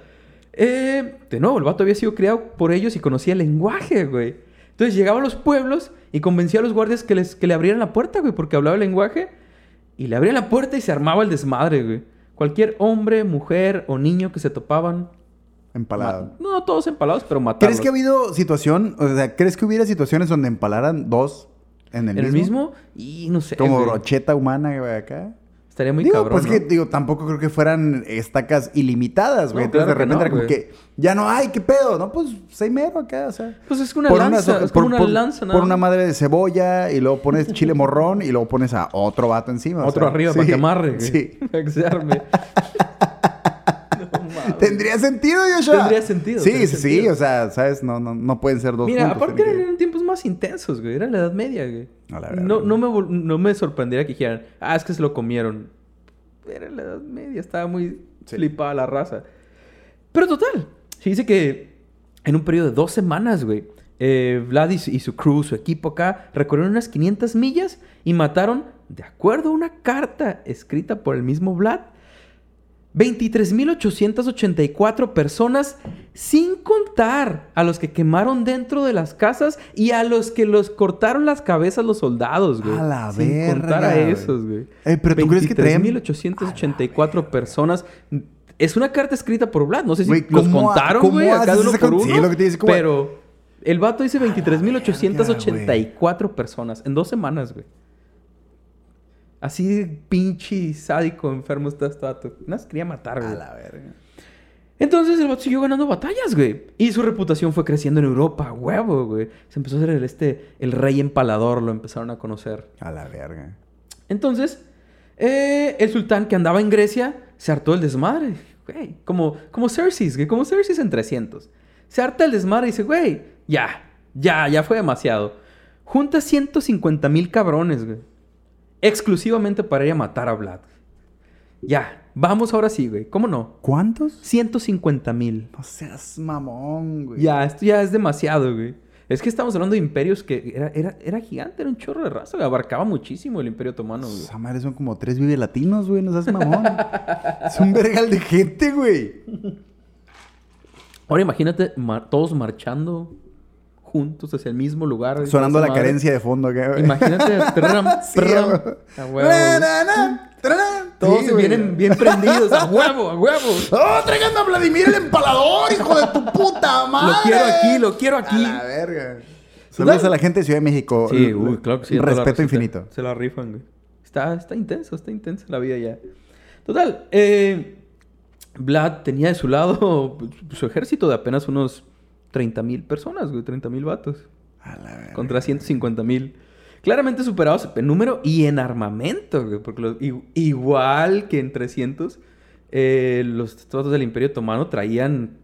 Eh, de nuevo, el vato había sido criado por ellos y conocía el lenguaje, güey. Entonces llegaba a los pueblos y convencía a los guardias que, les, que le abrieran la puerta, güey, porque hablaba el lenguaje. Y le abrían la puerta y se armaba el desmadre, güey. Cualquier hombre, mujer o niño que se topaban. Empalado. ma- No todos empalados, pero matados. ¿Crees que ha habido situación, o sea, crees que hubiera situaciones donde empalaran dos en el ¿En mismo? el mismo? Y no sé. Como güey. brocheta humana, güey, acá. Estaría muy digo, cabrón. pues ¿no? que, digo, tampoco creo que fueran estacas ilimitadas, güey. No, Entonces, claro que de repente no, era como que, ya no hay, ¿qué pedo? No, pues, seis mero acá, o sea. Pues es una Por lanza. es como por- una por- lanza, Por nada una más. madre de cebolla y luego pones chile morrón y luego pones a otro vato encima. o Otro sea, arriba sí, para que amarre. güey. Sí. Para que se arme. No. ¿Tendría sentido, Joshua? Tendría sentido, Sí, tendría sí, sí. O sea, ¿sabes? No, no, no pueden ser dos Mira, juntos, aparte eran, que- tiempos más intensos, güey. Era la Edad Media, güey. La. No, no, me, no me sorprendería que dijeran, ah, es que se lo comieron. Era la Edad Media, estaba muy Sí. flipada la raza. Pero total, se dice que en un periodo de dos semanas, güey, eh, Vlad y su, y su crew, su equipo acá, recorrieron unas 500 millas y mataron, de acuerdo a una carta escrita por el mismo Vlad, 23.884 personas, sin contar a los que quemaron dentro de las casas y a los que los cortaron las cabezas los soldados, güey. A la sin contar verga, a güey. esos, güey. Eh, pero ¿tú crees que traían- 23.884 personas. Es una carta escrita por Vlad. No sé si Güey, los ¿cómo ha- contaron, güey, a cada uno por uno. Sí, lo que te dice, ¿cómo- Pero el vato dice 23.884 personas en dos semanas, güey. Así pinche sádico, enfermo está este vato. Nas quería matar, A güey. la verga. Entonces el vato siguió ganando batallas, güey. Y su reputación fue creciendo en Europa, huevo, güey. Se empezó a hacer el, este, el rey empalador, lo empezaron a conocer. A la verga. Entonces, eh, el sultán que andaba en Grecia se hartó del desmadre. Güey, como, como Cersei, güey, como Cersei en 300. Se harta el desmadre y dice, güey, ya, ya, ya fue demasiado. Junta 150 mil cabrones, güey. Exclusivamente para ir a matar a Vlad. Ya, vamos ahora sí, güey. ¿Cómo no? ¿Cuántos? 150 mil. No seas mamón, güey. Ya, esto ya es demasiado, güey. Es que estamos hablando de imperios que era, era, era gigante, era un chorro de raza, güey. Abarcaba muchísimo el imperio otomano, güey. Esa madre son como tres vive latinos, güey. No seas mamón. es un vergal de gente, güey. Ahora imagínate ma- todos marchando juntos hacia el mismo lugar. güey, Sonando la madre. carencia de fondo güey. Imagínate. Sí. A huevo, güey. Todos Sí, se güey. vienen bien prendidos. A huevo, a huevo. ¡Oh, traigan a Vladimir el empalador, hijo de tu puta madre! Lo quiero aquí, lo quiero aquí. A la verga. Saludos a la gente de Ciudad de México. Sí, uy, claro que sí. Respeto infinito. Se la rifan, güey. Está, está intenso, está intensa la vida ya. Total, eh, Vlad tenía de su lado pues, su ejército de apenas unos 30 mil personas, güey, 30 mil vatos. A la verga. Contra 150 mil. Claramente superados en número y en armamento, güey. Porque los- igual que en 300, eh, los tratados del Imperio Otomano traían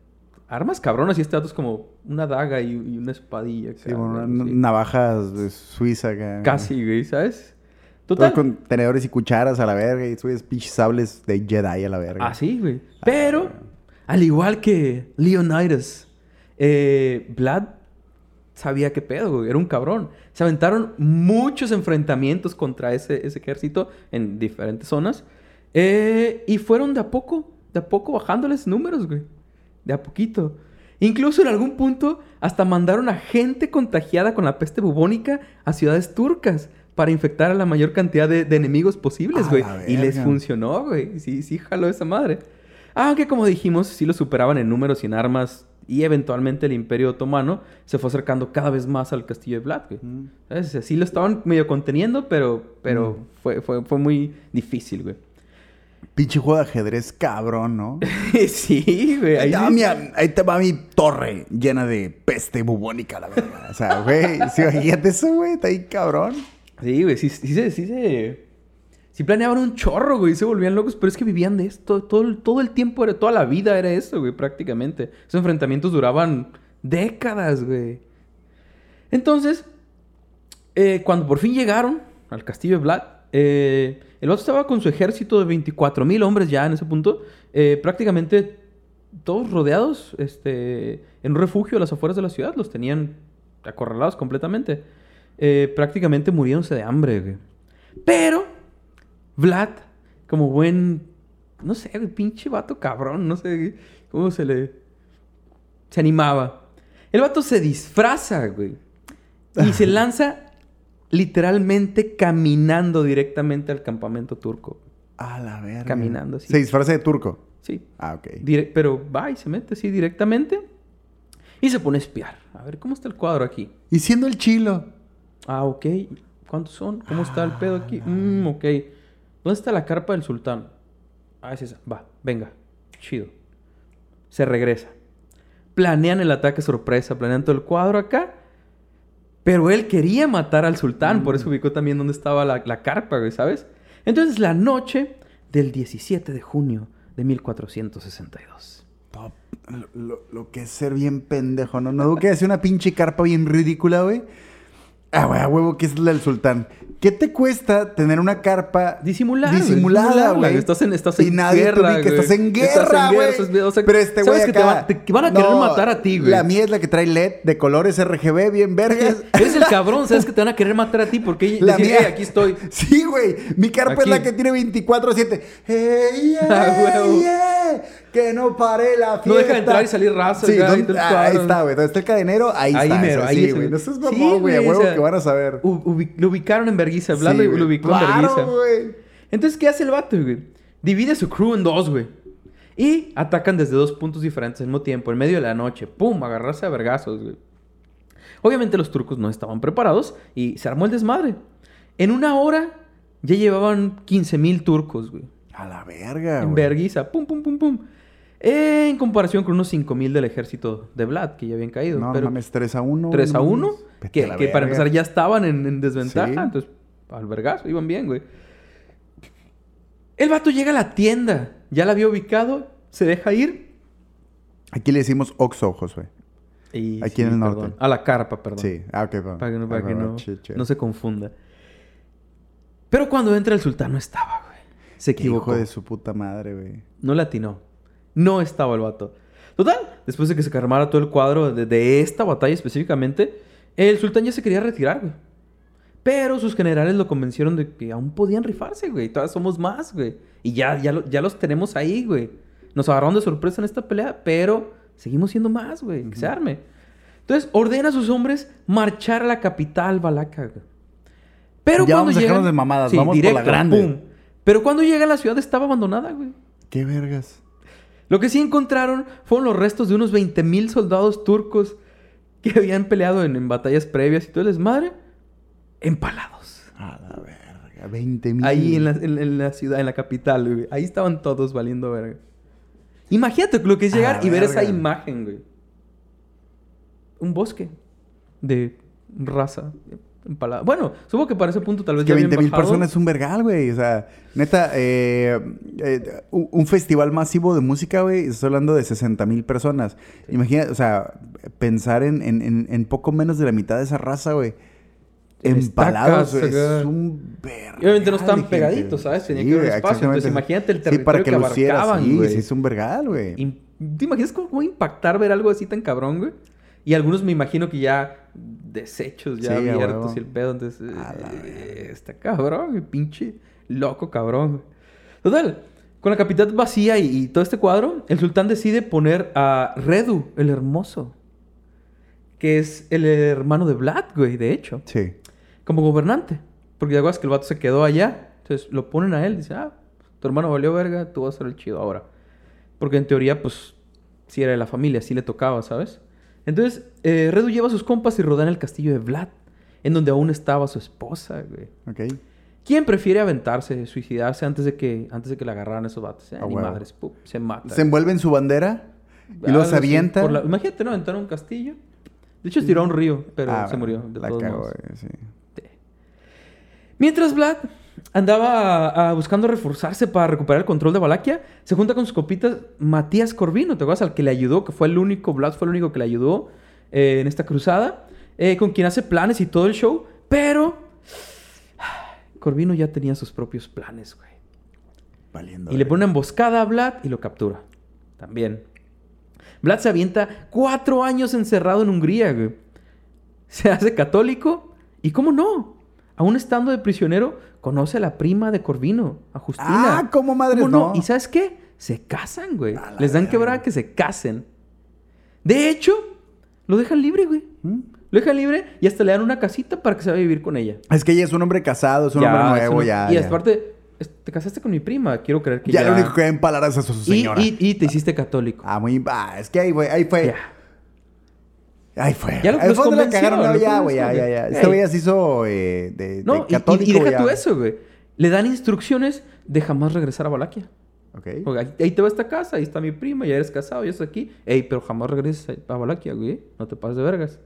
armas cabronas. Y este dato es como una daga y, y una espadilla. Sí, bueno, navajas de Suiza acá. Casi, güey, ¿sabes? Todos Total. con tenedores y cucharas a la verga y subes pinches sables de Jedi a la verga. Ah, sí, güey. Pero, al igual que Leonidas, eh, Vlad sabía qué pedo, güey. Era un cabrón. Se aventaron muchos enfrentamientos contra ese, ese ejército en diferentes zonas. Eh, y fueron de a poco, de a poco bajándoles números, güey. De a poquito. Incluso en algún punto hasta mandaron a gente contagiada con la peste bubónica a ciudades turcas para infectar a la mayor cantidad de, de enemigos posibles, güey. Y les funcionó, güey. Sí, sí, jaló esa madre. Aunque como dijimos, sí lo superaban en números y en armas Y eventualmente el Imperio Otomano se fue acercando cada vez más al castillo de Vlad, güey. Mm. ¿Sabes? Así lo estaban medio conteniendo, pero, pero Mm. fue, fue, fue muy difícil, güey. Pinche juego de ajedrez cabrón, ¿no? sí, güey. Ahí ahí te, va sí- mi, ahí te va mi torre llena de peste bubónica, la verdad. O sea, güey, sí, imagínate eso, güey, está ahí cabrón. Sí, güey, sí, sí, se- sí, se... Sí planeaban un chorro, güey, se volvían locos, pero es que vivían de esto, todo, todo el tiempo, era, toda la vida era eso, güey, prácticamente. Esos enfrentamientos duraban décadas, güey. Entonces, eh, cuando por fin llegaron al castillo de Vlad, eh, el otro estaba con su ejército de 24 mil hombres ya en ese punto, eh, prácticamente todos rodeados este, en un refugio a las afueras de la ciudad, los tenían acorralados completamente. Prácticamente muriéndose de hambre, güey. Pero Vlad, como buen, no sé, güey, pinche vato cabrón, no sé cómo se le... Se animaba. El vato se disfraza, güey. Y se lanza literalmente caminando directamente al campamento turco. A la verga. Caminando, sí. Se disfraza de turco. Sí. Ah, ok. Pero va y se mete así directamente. Y se pone a espiar. A ver, ¿cómo está el cuadro aquí? Y siendo el chilo. Ah, ok. ¿Cuántos son? ¿Cómo está el pedo aquí? Mm, ok. ¿Dónde está la carpa del sultán? Ah, es esa. Va, venga. Chido. Se regresa. Planean el ataque sorpresa, planean todo el cuadro acá. Pero él quería matar al sultán, por eso ubicó también dónde estaba la, la carpa, güey, ¿sabes? Entonces, la noche del 17 de junio de 1462. Top. Lo, lo- lo que es ser bien pendejo, ¿no? No que hace una pinche carpa bien ridícula, güey. Ah, güey, a huevo, que es la del sultán. ¿Qué te cuesta tener una carpa disimulada, disimularla, güey? Estás en, estás y en nadie guerra, te güey. estás en guerra, güey. estás- o sea, Pero este güey que te, acá- van- te- que van a querer No, matar a ti, güey. La mía es la que trae LED de colores RGB, bien vergas. Eres el cabrón, sabes que te van a querer matar a ti porque La decir, mía. "Eh, aquí estoy. Sí, güey. Mi carpa Aquí. es la que tiene 24-7. ¡Hey, Ah, yeah! Que no pare la fiesta. No deja de entrar y salir raza, Sí, acá, ¿dónde- y todo el ah, ahí está, güey. Donde está el cadenero, ahí, Ahí está. mero, ahí sí, güey. No seas mamón, güey. a huevo que van a saber. Lo ubicaron en Berguisa, Vlad Sí, lo- ubicó Claro, en Berguisa. güey. Entonces, ¿qué hace el vato, güey? Divide a su crew en dos, güey. Y atacan desde dos puntos diferentes al mismo tiempo, en medio de la noche. ¡Pum! Agarrarse a vergazos, güey. Obviamente los turcos no estaban preparados y se armó el desmadre. En una hora ya llevaban 15.000 turcos, güey. A la verga, En güey. verguiza. Pum, pum, pum, pum. En comparación con unos 5.000 del ejército de Vlad, que ya habían caído. No, Pero mames, 3 a 1. 3 a 1, Vete que, que para empezar ya estaban en, en desventaja. Sí. Entonces, al vergazo, iban bien, güey. El vato llega a la tienda, ya la había ubicado, se deja ir. Aquí le decimos Oxo, Josué. Y, Aquí en el norte. perdón. A la carpa, perdón. Sí. Ah, ok. va. Para que, no, para Ah, que no, se confunda. Pero cuando entra el sultán no estaba, güey. Se Qué Hijo equivocó. de su puta madre, güey. No le atinó. No estaba el vato. Total, después de que se armara todo el cuadro de, de esta batalla específicamente, el sultán ya se quería retirar, güey. Pero sus generales lo convencieron de que aún podían rifarse, güey. Todavía somos más, güey. Y ya, ya, lo- ya los tenemos ahí, güey. Nos agarraron de sorpresa en esta pelea, pero seguimos siendo más, güey. Que se arme. Entonces, ordena a sus hombres marchar a la capital valaca, güey. Pero Ya cuando vamos a llegan... de mamadas, Sí, vamos por la directo, grande. pum. Pero cuando llega la ciudad estaba abandonada, güey. Qué vergas. Lo que sí encontraron fueron los restos de unos 20.000 soldados turcos que habían peleado en, en batallas previas y todo el desmadre, empalados. A la verga. 20 mil. Ahí en la, en- en la ciudad, en la capital, güey. Ahí estaban todos valiendo verga. Imagínate lo que es llegar y ver esa imagen, güey. Un bosque de raza empalada. Bueno, supongo que para ese punto tal vez que ya habían 20 mil personas es un vergal, güey. O sea, neta, eh, eh, un festival masivo de música, güey, estoy hablando de 60 mil personas. Imagina, o sea, pensar en, en- en- poco menos de la mitad de esa raza, güey. Empalados, güey, es un vergal. Y obviamente no estaban pegaditos, ¿sabes? Tenía que haber espacio. Entonces, imagínate el Sí, territorio para que, que lucieras, abarcaban, sí, güey. sí, es un vergal, güey. ¿Te imaginas cómo, cómo impactar ver algo así tan cabrón, güey? Y algunos me imagino que ya desechos, ya Sí, abiertos y el pedo. Entonces, eh, está cabrón, pinche loco cabrón. Total, con la capital vacía y, y todo este cuadro, el sultán decide poner a Redu, el hermoso, que es el hermano de Vlad, güey, de hecho, Sí. como gobernante. Porque ya acuerdas que el vato se quedó allá. Entonces lo ponen a él, dice, ah, tu hermano valió verga, tú vas a ser el chido ahora. Porque en teoría, pues, si era de la familia, si le tocaba, ¿sabes? Entonces, eh, Redu lleva a sus compas y rodean el castillo de Vlad, en donde aún estaba su esposa, güey. Ok. ¿Quién prefiere aventarse, suicidarse antes de que, antes de que le agarraran esos vatos? Eh, ni madres, se mata. Se envuelve en su bandera y así, avienta. la- Imagínate, ¿no? Aventar un castillo. De hecho, tiró a un río, pero Ah, se murió. De la todos modos. güey, sí. Mientras Vlad andaba ah, buscando reforzarse para recuperar el control de Valaquia, se junta con sus copitas Matías Corvino, ¿te acuerdas? Al que le ayudó, que fue el único, Vlad fue el único que le ayudó eh, en esta cruzada, eh, con quien hace planes y todo el show, pero Corvino ya tenía sus propios planes, güey. Valiendo. Y le pone una emboscada a Vlad y lo captura. También. Vlad se avienta cuatro años encerrado en Hungría, güey. Se hace católico y, ¿cómo no? Aún estando de prisionero, conoce a la prima de Corvino, a Justina. Ah, ¿cómo madres ¿Cómo no? ¿Y sabes qué? Se casan, güey. Les dan quebrada que se casen. De hecho, lo dejan libre, güey. ¿Mm? Lo dejan libre y hasta le dan una casita para que se vaya a vivir con ella. Es que ella es un hombre casado, es un Ya, hombre nuevo, ya. Y ya. aparte, te casaste con mi prima. Quiero creer que Ya ya... lo único que a empalar es a su Y, señora. y- y te hiciste católico. Ah, muy. Ah, es que ahí, güey, ahí fue. Ya. Ahí fue. Ya lo- donde la cagaron. No, ya, güey, ya, ya, ya. Este güey Ey. ya se hizo eh, de, No, de y- y, católico. y deja ya. tú eso, güey. Le dan instrucciones de jamás regresar a Valaquia. Ok. Porque ahí, te va esta casa, ahí está mi prima, ya eres casado, ya estás aquí. Ey, pero jamás regreses a Valaquia, güey. No te pases de vergas.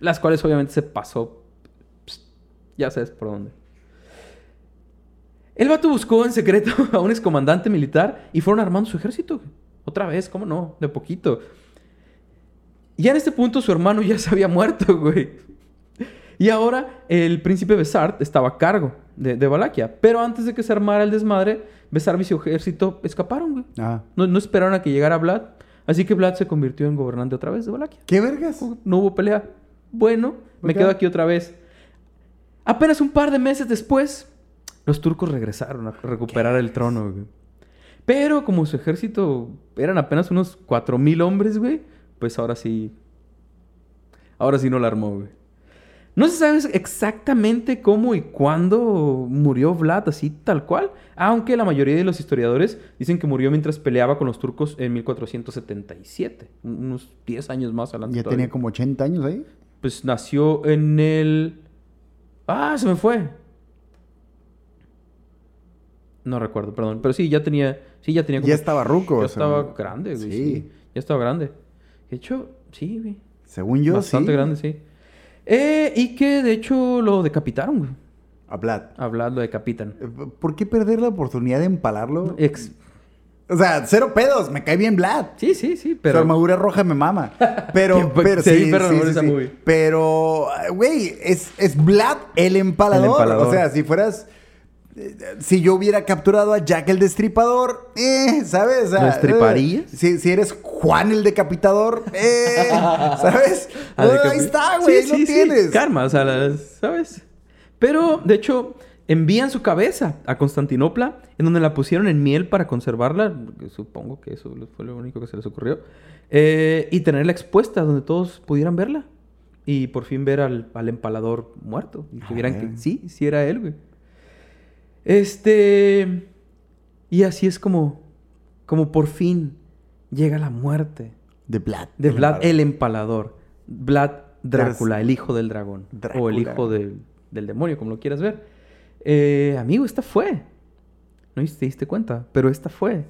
Las cuales obviamente se pasó. pst, ya sabes por dónde. El vato buscó en secreto a un excomandante militar y fueron armando su ejército. Otra vez, ¿cómo no? De poquito. Ya en este punto su hermano ya se había muerto, güey. Y ahora el príncipe Besart estaba a cargo de, de Valaquia. Pero antes de que se armara el desmadre, Besart y su ejército escaparon, güey. Ah. No, no esperaron a que llegara Vlad. Así que Vlad se convirtió en gobernante otra vez de Valaquia. ¿Qué vergas? No hubo pelea. Bueno, me quedo aquí otra vez. Apenas un par de meses después, los turcos regresaron a recuperar el trono, güey. Pero como su ejército eran apenas unos 4.000 hombres, güey, pues ahora sí... Ahora sí no la armó, güey. No se sabe exactamente cómo y cuándo murió Vlad así tal cual, aunque la mayoría de los historiadores dicen que murió mientras peleaba con los turcos en 1477, unos 10 años más adelante. Ya todavía. tenía como 80 años ahí. Pues nació en el... Ah, se me fue. No recuerdo, perdón. Pero sí, ya tenía... Sí, ya tenía... Ya estaba ruco, Ya o sea, estaba grande, güey. sí. Sí. Ya estaba grande. De hecho, sí, güey. Según yo, Bastante sí. grande, sí. Eh, y que de hecho lo decapitaron, güey. A Vlad. A Vlad lo decapitan. Eh, ¿Por qué perder la oportunidad de empalarlo? Ex... O sea, cero pedos. Me cae bien Vlad. Sí, sí, sí, Su pero... armadura roja me mama. Pero, Que- pero sí, sí, perro, sí, sí. Pero, güey, es, es Vlad el empalador. El empalador. O sea, si fueras... eh, Si yo hubiera capturado a Jack el Destripador, eh, ¿sabes? ¿Lo destriparías? eh, si, si eres Juan el Decapitador, eh, ¿sabes? Ah, Eh, ahí está, güey, Sí, lo sí. tienes. Karma, o sea, las- ¿sabes? Pero, de hecho, envían su cabeza a Constantinopla, en donde la pusieron en miel para conservarla. Supongo que eso fue lo único que se les ocurrió. eh, y tenerla expuesta donde todos pudieran verla. Y por fin ver al, al empalador muerto. Y que Ah, vieran que verga. sí, sí era él, güey. Este. Y así es como. Como por fin llega la muerte De Vlad. de el Vlad empalador. el empalador. Vlad Drácula, el hijo del dragón. O el hijo del, del demonio, como lo quieras ver. Eh, amigo, esta fue. No te diste cuenta, pero esta fue.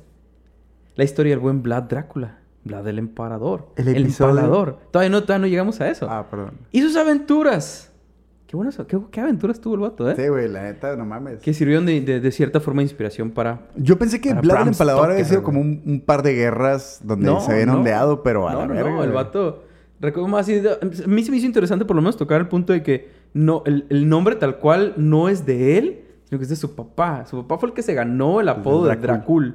La historia del buen Vlad Drácula. Vlad el empalador. El empalador. Todavía no, todavía no llegamos a eso. Ah, perdón. Y sus aventuras. Qué buenas, qué, qué aventuras tuvo el vato, ¿eh? Sí, güey, la neta, no mames. Que sirvieron de, de- de cierta forma de inspiración para... Yo pensé que Vlad el Empalador había sido como un, un par de guerras donde se habían ondeado, pero a no, la no, verga. No, el vato. Recuerdo más A mí se me hizo interesante por lo menos tocar el punto de que no, el, el nombre tal cual no es de él, sino que es de su papá. Su papá fue el que se ganó el apodo de. Drácula.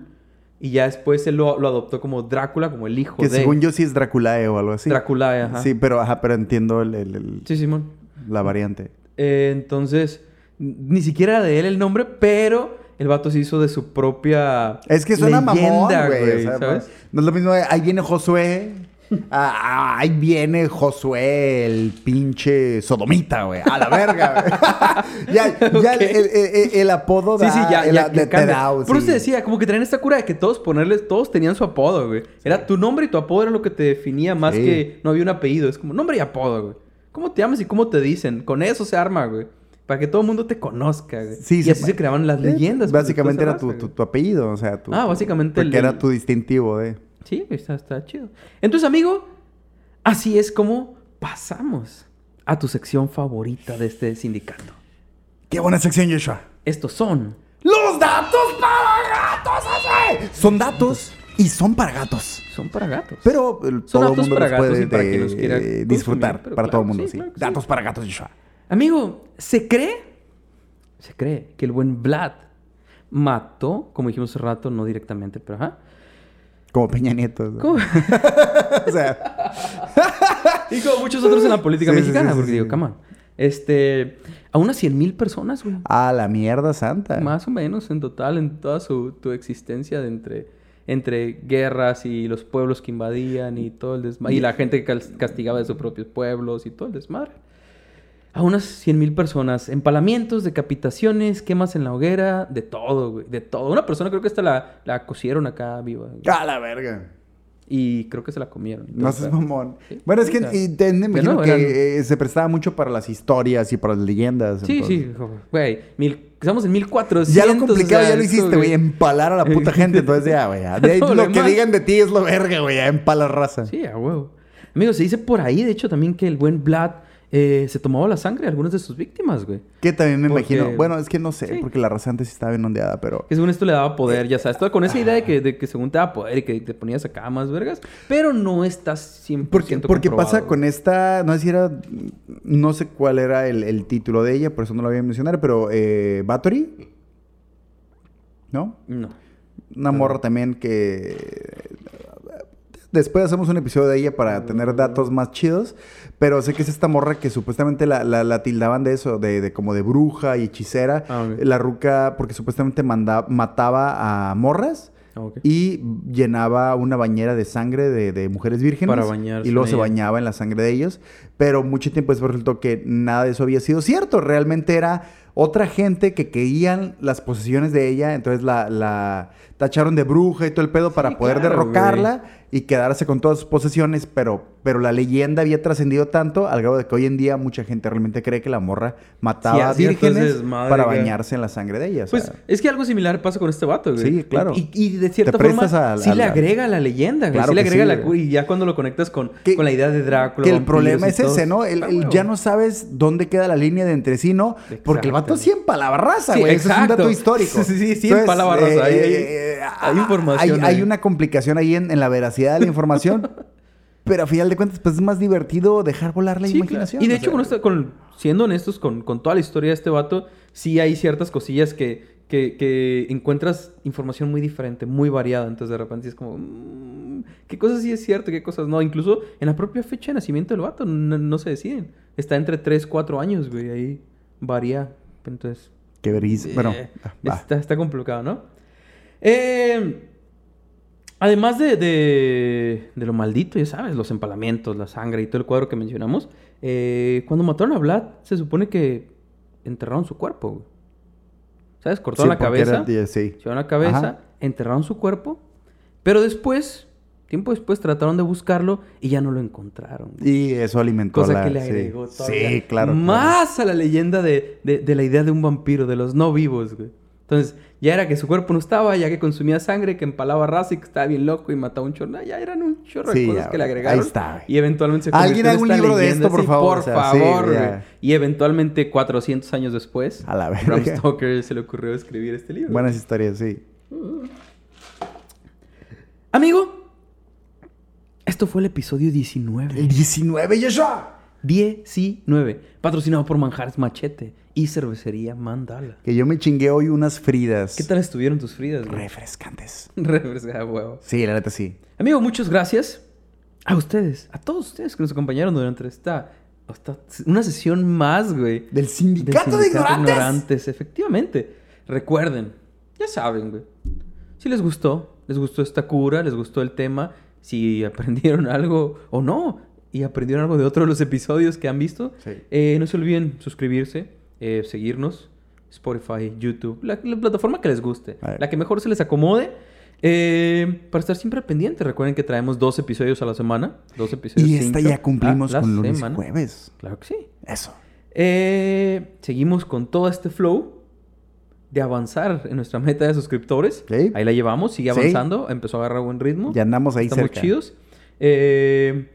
Y ya después él lo, lo adoptó como Drácula, como el hijo Que de según yo sí es Draculae o algo así. Drácula. Ajá. Sí, pero, ajá, pero entiendo el- el- el- Sí, Simón. La variante. Eh, entonces, ni siquiera era de él el nombre, pero el vato se hizo de su propia Es que suena mamón, leyenda, güey. o sea, ¿sabes? No es lo mismo, de, ahí viene Josué Ah, ah, ahí viene Josué, el pinche sodomita, güey. A la verga, güey. ya, el, el- el- el apodo da, Sí, sí, ya, ya, te da, eso sí. te decía, como que traían esta cura de que todos ponerles, todos tenían su apodo, güey. Era tu nombre y tu apodo era lo que te definía más que no había un apellido. Es como nombre y apodo, güey. ¿Cómo te llamas y cómo te dicen? Con eso se arma, güey. Para que todo el mundo te conozca, güey. Sí, y se- así se creaban las Eh, leyendas. pues, Básicamente era tu, tu, tu apellido, o sea, tu, Ah, básicamente Porque el- era tu distintivo de... Sí, está, está chido. Entonces, amigo, así es como pasamos a tu sección favorita de este sindicato. Qué buena sección, Joshua. Estos son ¡Los datos para gatos! Son datos y son para gatos. son para gatos. Pero Son todo el mundo para los gatos puede y para de- quien los quiera eh, disfrutar. para todo el mundo, sí, claro datos para gatos, Joshua. Amigo, se cree, se cree que el buen Vlad mató, como dijimos hace rato, no directamente, pero ajá. Como Peña Nieto. ¿Cómo? O sea, y como muchos otros en la política Sí, mexicana, sí, porque digo, come on. Este, a unas 100 mil personas, güey. a la mierda santa. Más o menos en total, en toda su tu existencia de entre, entre guerras y los pueblos que invadían y todo el desmadre. Y la gente que castigaba de sus propios pueblos y todo el desmadre. A unas 100 mil personas. Empalamientos, decapitaciones, quemas en la hoguera, de todo, güey. De todo. Una persona creo que hasta la, la cosieron acá viva. güey. A la verga. Y creo que se la comieron. No seas mamón. Sí. Bueno, es que O sea, que eh, se prestaba mucho para las historias y para las leyendas. Sí, entonces. sí, güey. Mil, estamos en 1400. Ya lo complicado o sea, ya lo hiciste, güey. Empalar a la puta gente. Entonces ya, güey. lo lo que digan de ti es lo verga, güey. Ya empala raza. Sí, a huevo. Amigo, se dice por ahí, de hecho, también que el buen Vlad eh, se tomaba la sangre de algunas de sus víctimas, güey. Que también me Porque- imagino. Bueno, es que no sé, Sí. porque la raza antes estaba bien ondeada, pero. Que según esto le daba poder, ya sabes. Todo con esa idea de que, de que según te daba poder y que te ponías acá más vergas. Pero no estás 100% Porque, porque pasa con esta, no sé si era, no sé cuál era el, el título de ella, por eso no la voy a mencionar, pero eh, Bathory, ¿no? No. Una morra también que... Después hacemos un episodio de ella para tener datos más chidos, pero sé que es esta morra que supuestamente la, la- la tildaban de eso, de, de como de bruja y hechicera. Ah. La ruca, porque supuestamente manda- mataba a morras. Ah. Y llenaba una bañera de sangre de, de mujeres vírgenes. Para bañarse Y luego se ella. bañaba en la sangre de ellos. Pero mucho tiempo después resultó que nada de eso había sido cierto. Realmente era otra gente que querían las posesiones de ella. Entonces la, la tacharon de bruja y todo el pedo para poder claro, derrocarla y quedarse con todas sus posesiones. Pero, pero la leyenda había trascendido tanto al grado de que hoy en día mucha gente realmente cree que la morra mataba Sí, a vírgenes para bañarse en la sangre de ellas. Pues es que algo similar pasa con este vato, güey. Sí, claro. Y, y de cierta forma, a- sí a le agrega la leyenda, güey. Claro sí le agrega sí, la güey. Y ya cuando lo conectas con, Que- con la idea de Drácula. Que el problema es ese, ¿no? El, ah, ya no sabes dónde queda la línea de entre sí, ¿no? Porque el vato sí empalaba raza, güey. Ese es un dato histórico. Sí, sí, sí, empalaba raza. Ahí- ahí- hay información Hay, una complicación ahí en, en la veracidad de la información. pero a final de cuentas, pues es más divertido dejar volar la Sí, claro. imaginación. Y de o hecho, sea. con siendo honestos con, con toda la historia de este vato, sí hay ciertas cosillas que, que, que encuentras información muy diferente, muy variada. Entonces, de repente es como, mm, ¿qué cosas sí es cierto, qué cosas no? Incluso en la propia fecha de nacimiento del vato no, no se deciden. Está entre 3, 4 años, güey. Ahí varía. Entonces, Qué vergüenza. Bueno, eh, ah, está, está complicado, ¿no? Eh, además de, de, de lo maldito, ya sabes, los empalamientos, la sangre y todo el cuadro que mencionamos, eh, cuando mataron a Vlad, se supone que enterraron su cuerpo. güey. ¿Sabes? Cortaron Sí, la porque era- cabeza, sí. llevaron la cabeza, Ajá. enterraron su cuerpo, pero después, tiempo después, trataron de buscarlo y ya no lo encontraron. güey. Y eso alimentó Cosa la... que le sí. agregó Sí, claro. claro. Más a la leyenda de, de- de la idea de un vampiro, de los no vivos, güey. Entonces, ya era que su cuerpo no estaba, ya que consumía sangre, que empalaba raza y que estaba bien loco y mataba un chorro. Ya eran un chorro de cosas ya, que le agregaron. Ahí está. Y eventualmente se Alguien haga un libro de esto, por favor, Por o sea, sí, favor. Y eventualmente, 400 años después, A la Bram. Stoker se le ocurrió escribir este libro. Buenas historias, sí. Amigo, esto fue el episodio 19. El 19, Joshua. 19. Patrocinado por Manjares Machete y Cervecería Mandala. Que yo me chingué hoy unas fridas. ¿Qué tal estuvieron tus fridas, güey? Refrescantes. Refrescada, huevo. Sí, la neta sí. Amigo, muchas gracias a ustedes, a todos ustedes que nos acompañaron durante esta, esta- una sesión más, güey. Del del sindicato, de Sindicato ignorantes. Efectivamente. Recuerden, ya saben, güey. Si les gustó, les gustó esta cura, les gustó el tema, si aprendieron algo o no. Y aprendieron algo de otro de los episodios que han visto. Sí. Eh, no se olviden suscribirse, eh, seguirnos. Spotify, YouTube, la, la plataforma que les guste. La que mejor se les acomode. eh, para estar siempre pendiente. Recuerden que traemos dos episodios a la semana. Dos episodios. Y esta ya cumplimos con lunes y jueves. Claro que sí. Eso. Eh, seguimos con todo este flow de avanzar en nuestra meta de suscriptores. Sí. Ahí la llevamos, sigue Sí. avanzando, empezó a agarrar buen ritmo. Ya andamos ahí Estamos cerca. chidos. Eh,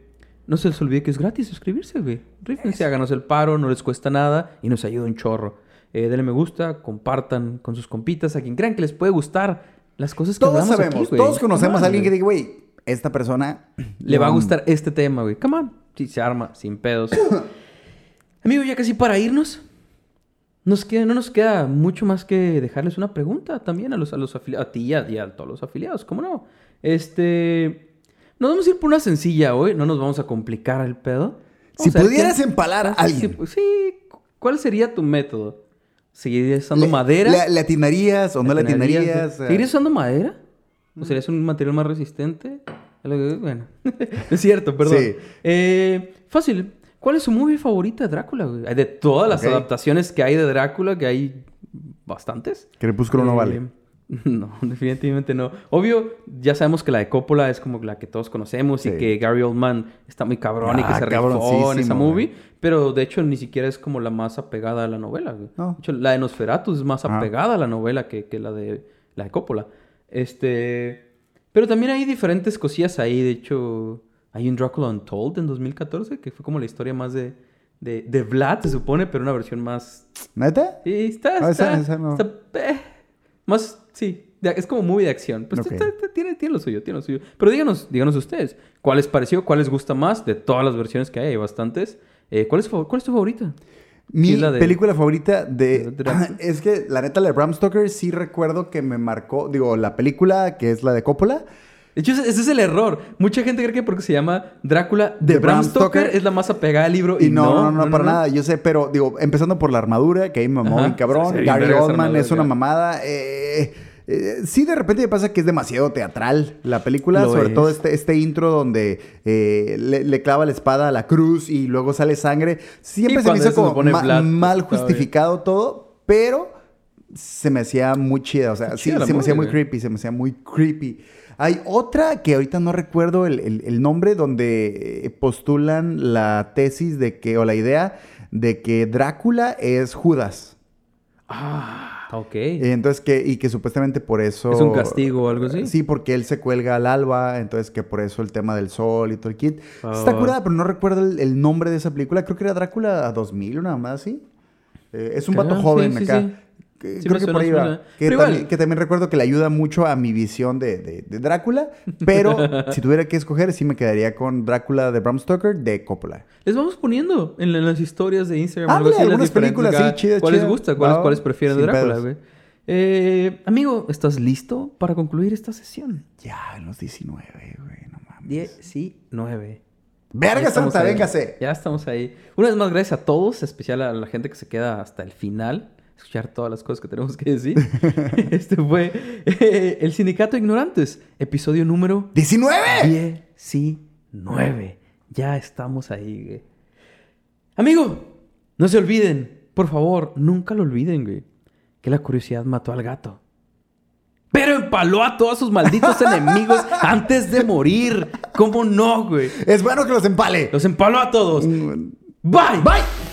no se les olvide que es gratis suscribirse, güey. Rífense, háganos el paro, no les cuesta nada y nos ayuda un chorro. Eh, denle me gusta, compartan con sus compitas, a quien crean que les puede gustar las cosas que Todos sabemos, aquí, güey. todos conocemos a alguien que diga, güey, esta persona Le va a gustar este tema, güey. Come on. Sí, se arma, sin pedos. Amigo, ya casi para irnos. Nos queda, no nos queda mucho más que dejarles una pregunta también a los, a los afiliados. A ti y a, y a todos los afiliados, ¿cómo no? Este. Nos vamos a ir por una sencilla hoy. No nos vamos a complicar el pedo. Si a pudieras quién- empalar a Sí, alguien. pues, Sí, ¿cuál sería tu método? ¿Seguirías usando Le- madera? ¿Le, le atinarías o no le ¿Atinarías? atinarías? ¿Seguirías usando madera? ¿O serías un material más resistente? Bueno, es cierto, perdón. Sí. Eh, fácil. ¿Cuál es su movie favorita de Drácula? güey? De todas las adaptaciones que hay de Drácula, que hay bastantes. Crepúsculo no Eh, vale. No, definitivamente no. Obvio, ya sabemos que la de Coppola es como la que todos conocemos Sí. y que Gary Oldman está muy cabrón y que Ah, se rifó en esa movie. güey. Pero de hecho ni siquiera es como la más apegada a la novela. güey. No. De hecho, la de Nosferatu es más Ajá. apegada a la novela que, que la de la de Coppola. Este, pero también hay diferentes cosillas ahí. De hecho, hay un Drácula Untold en 2014 que fue como la historia más de de, de Vlad se supone, pero una versión más ¿Neta? Sí, está, Ah, está, esa- esa no. está, eh, más, sí, de- es como muy de acción. Pues tiene, tiene lo suyo, tiene lo suyo. Pero díganos, díganos ustedes, ¿cuál les pareció? ¿Cuál les gusta más? De todas las versiones que hay, hay bastantes. Eh, ¿cuál, es, ¿Cuál es tu favorita? Mi de- película favorita de... de Drácula. es que la neta, la de Bram Stoker sí recuerdo que me marcó... Digo, la película que es la de Coppola... De hecho, ese es el error. Mucha gente cree que porque se llama Drácula de, De Bram, Bram Stoker, Stoker. es la más apegada al libro. Y, Y no, no, no, para nada. Yo sé, pero digo, empezando por la armadura, que ahí me mamó bien cabrón. Sí, sí, Gary Oldman es una ya. mamada. Eh, eh, sí, de repente me pasa que es demasiado teatral la película. Lo sobre es. todo este, este intro donde eh, le, le clava la espada a la cruz y luego sale sangre. Siempre se me hizo como ma- Vlad, mal justificado todo, pero se me hacía muy chida. O sea, sí, se me hacía muy creepy, se me hacía muy creepy. Hay otra que ahorita no recuerdo el, el- el nombre, donde eh, postulan la tesis de que, o la idea de que Drácula es Judas. Ah, ok. Entonces, que, y que supuestamente por eso... ¿Es un castigo o algo así? Sí, porque él se cuelga al alba, entonces que por eso el tema del sol y todo el kit. Está curada, pero no recuerdo el, el nombre de esa película. Creo que era Drácula 2000 o nada más así. Eh, es un vato joven sí, acá. sí. Que- Sí creo que suena, por ahí va. Que, también, que también recuerdo que le ayuda mucho a mi visión de, de- de Drácula. Pero si tuviera que escoger, sí me quedaría con Drácula de Bram Stoker de Coppola. Les vamos poniendo en, en las historias de Instagram. Algo las algunas películas, sí, chidas, ¿Cuáles chidas. gusta? ¿Cuáles, prefieren de Drácula, güey? Eh, amigo, ¿estás listo para concluir esta sesión? Ya, en los 19, güey, no mames. 19. Verga santa, véngase. Ya estamos ahí. Una vez más, gracias a todos, especial a la gente que se queda hasta el final, escuchar todas las cosas que tenemos que decir. este fue eh, El Sindicato de Ignorantes, episodio número ¡19! 19. Ya estamos ahí, güey. Amigo, no se olviden, por favor, nunca lo olviden, güey, que la curiosidad mató al gato. Pero empaló a todos sus malditos enemigos antes de morir. ¿Cómo no, güey? Es bueno que los empale. Los empaló a todos. Mm, Bye. Bye.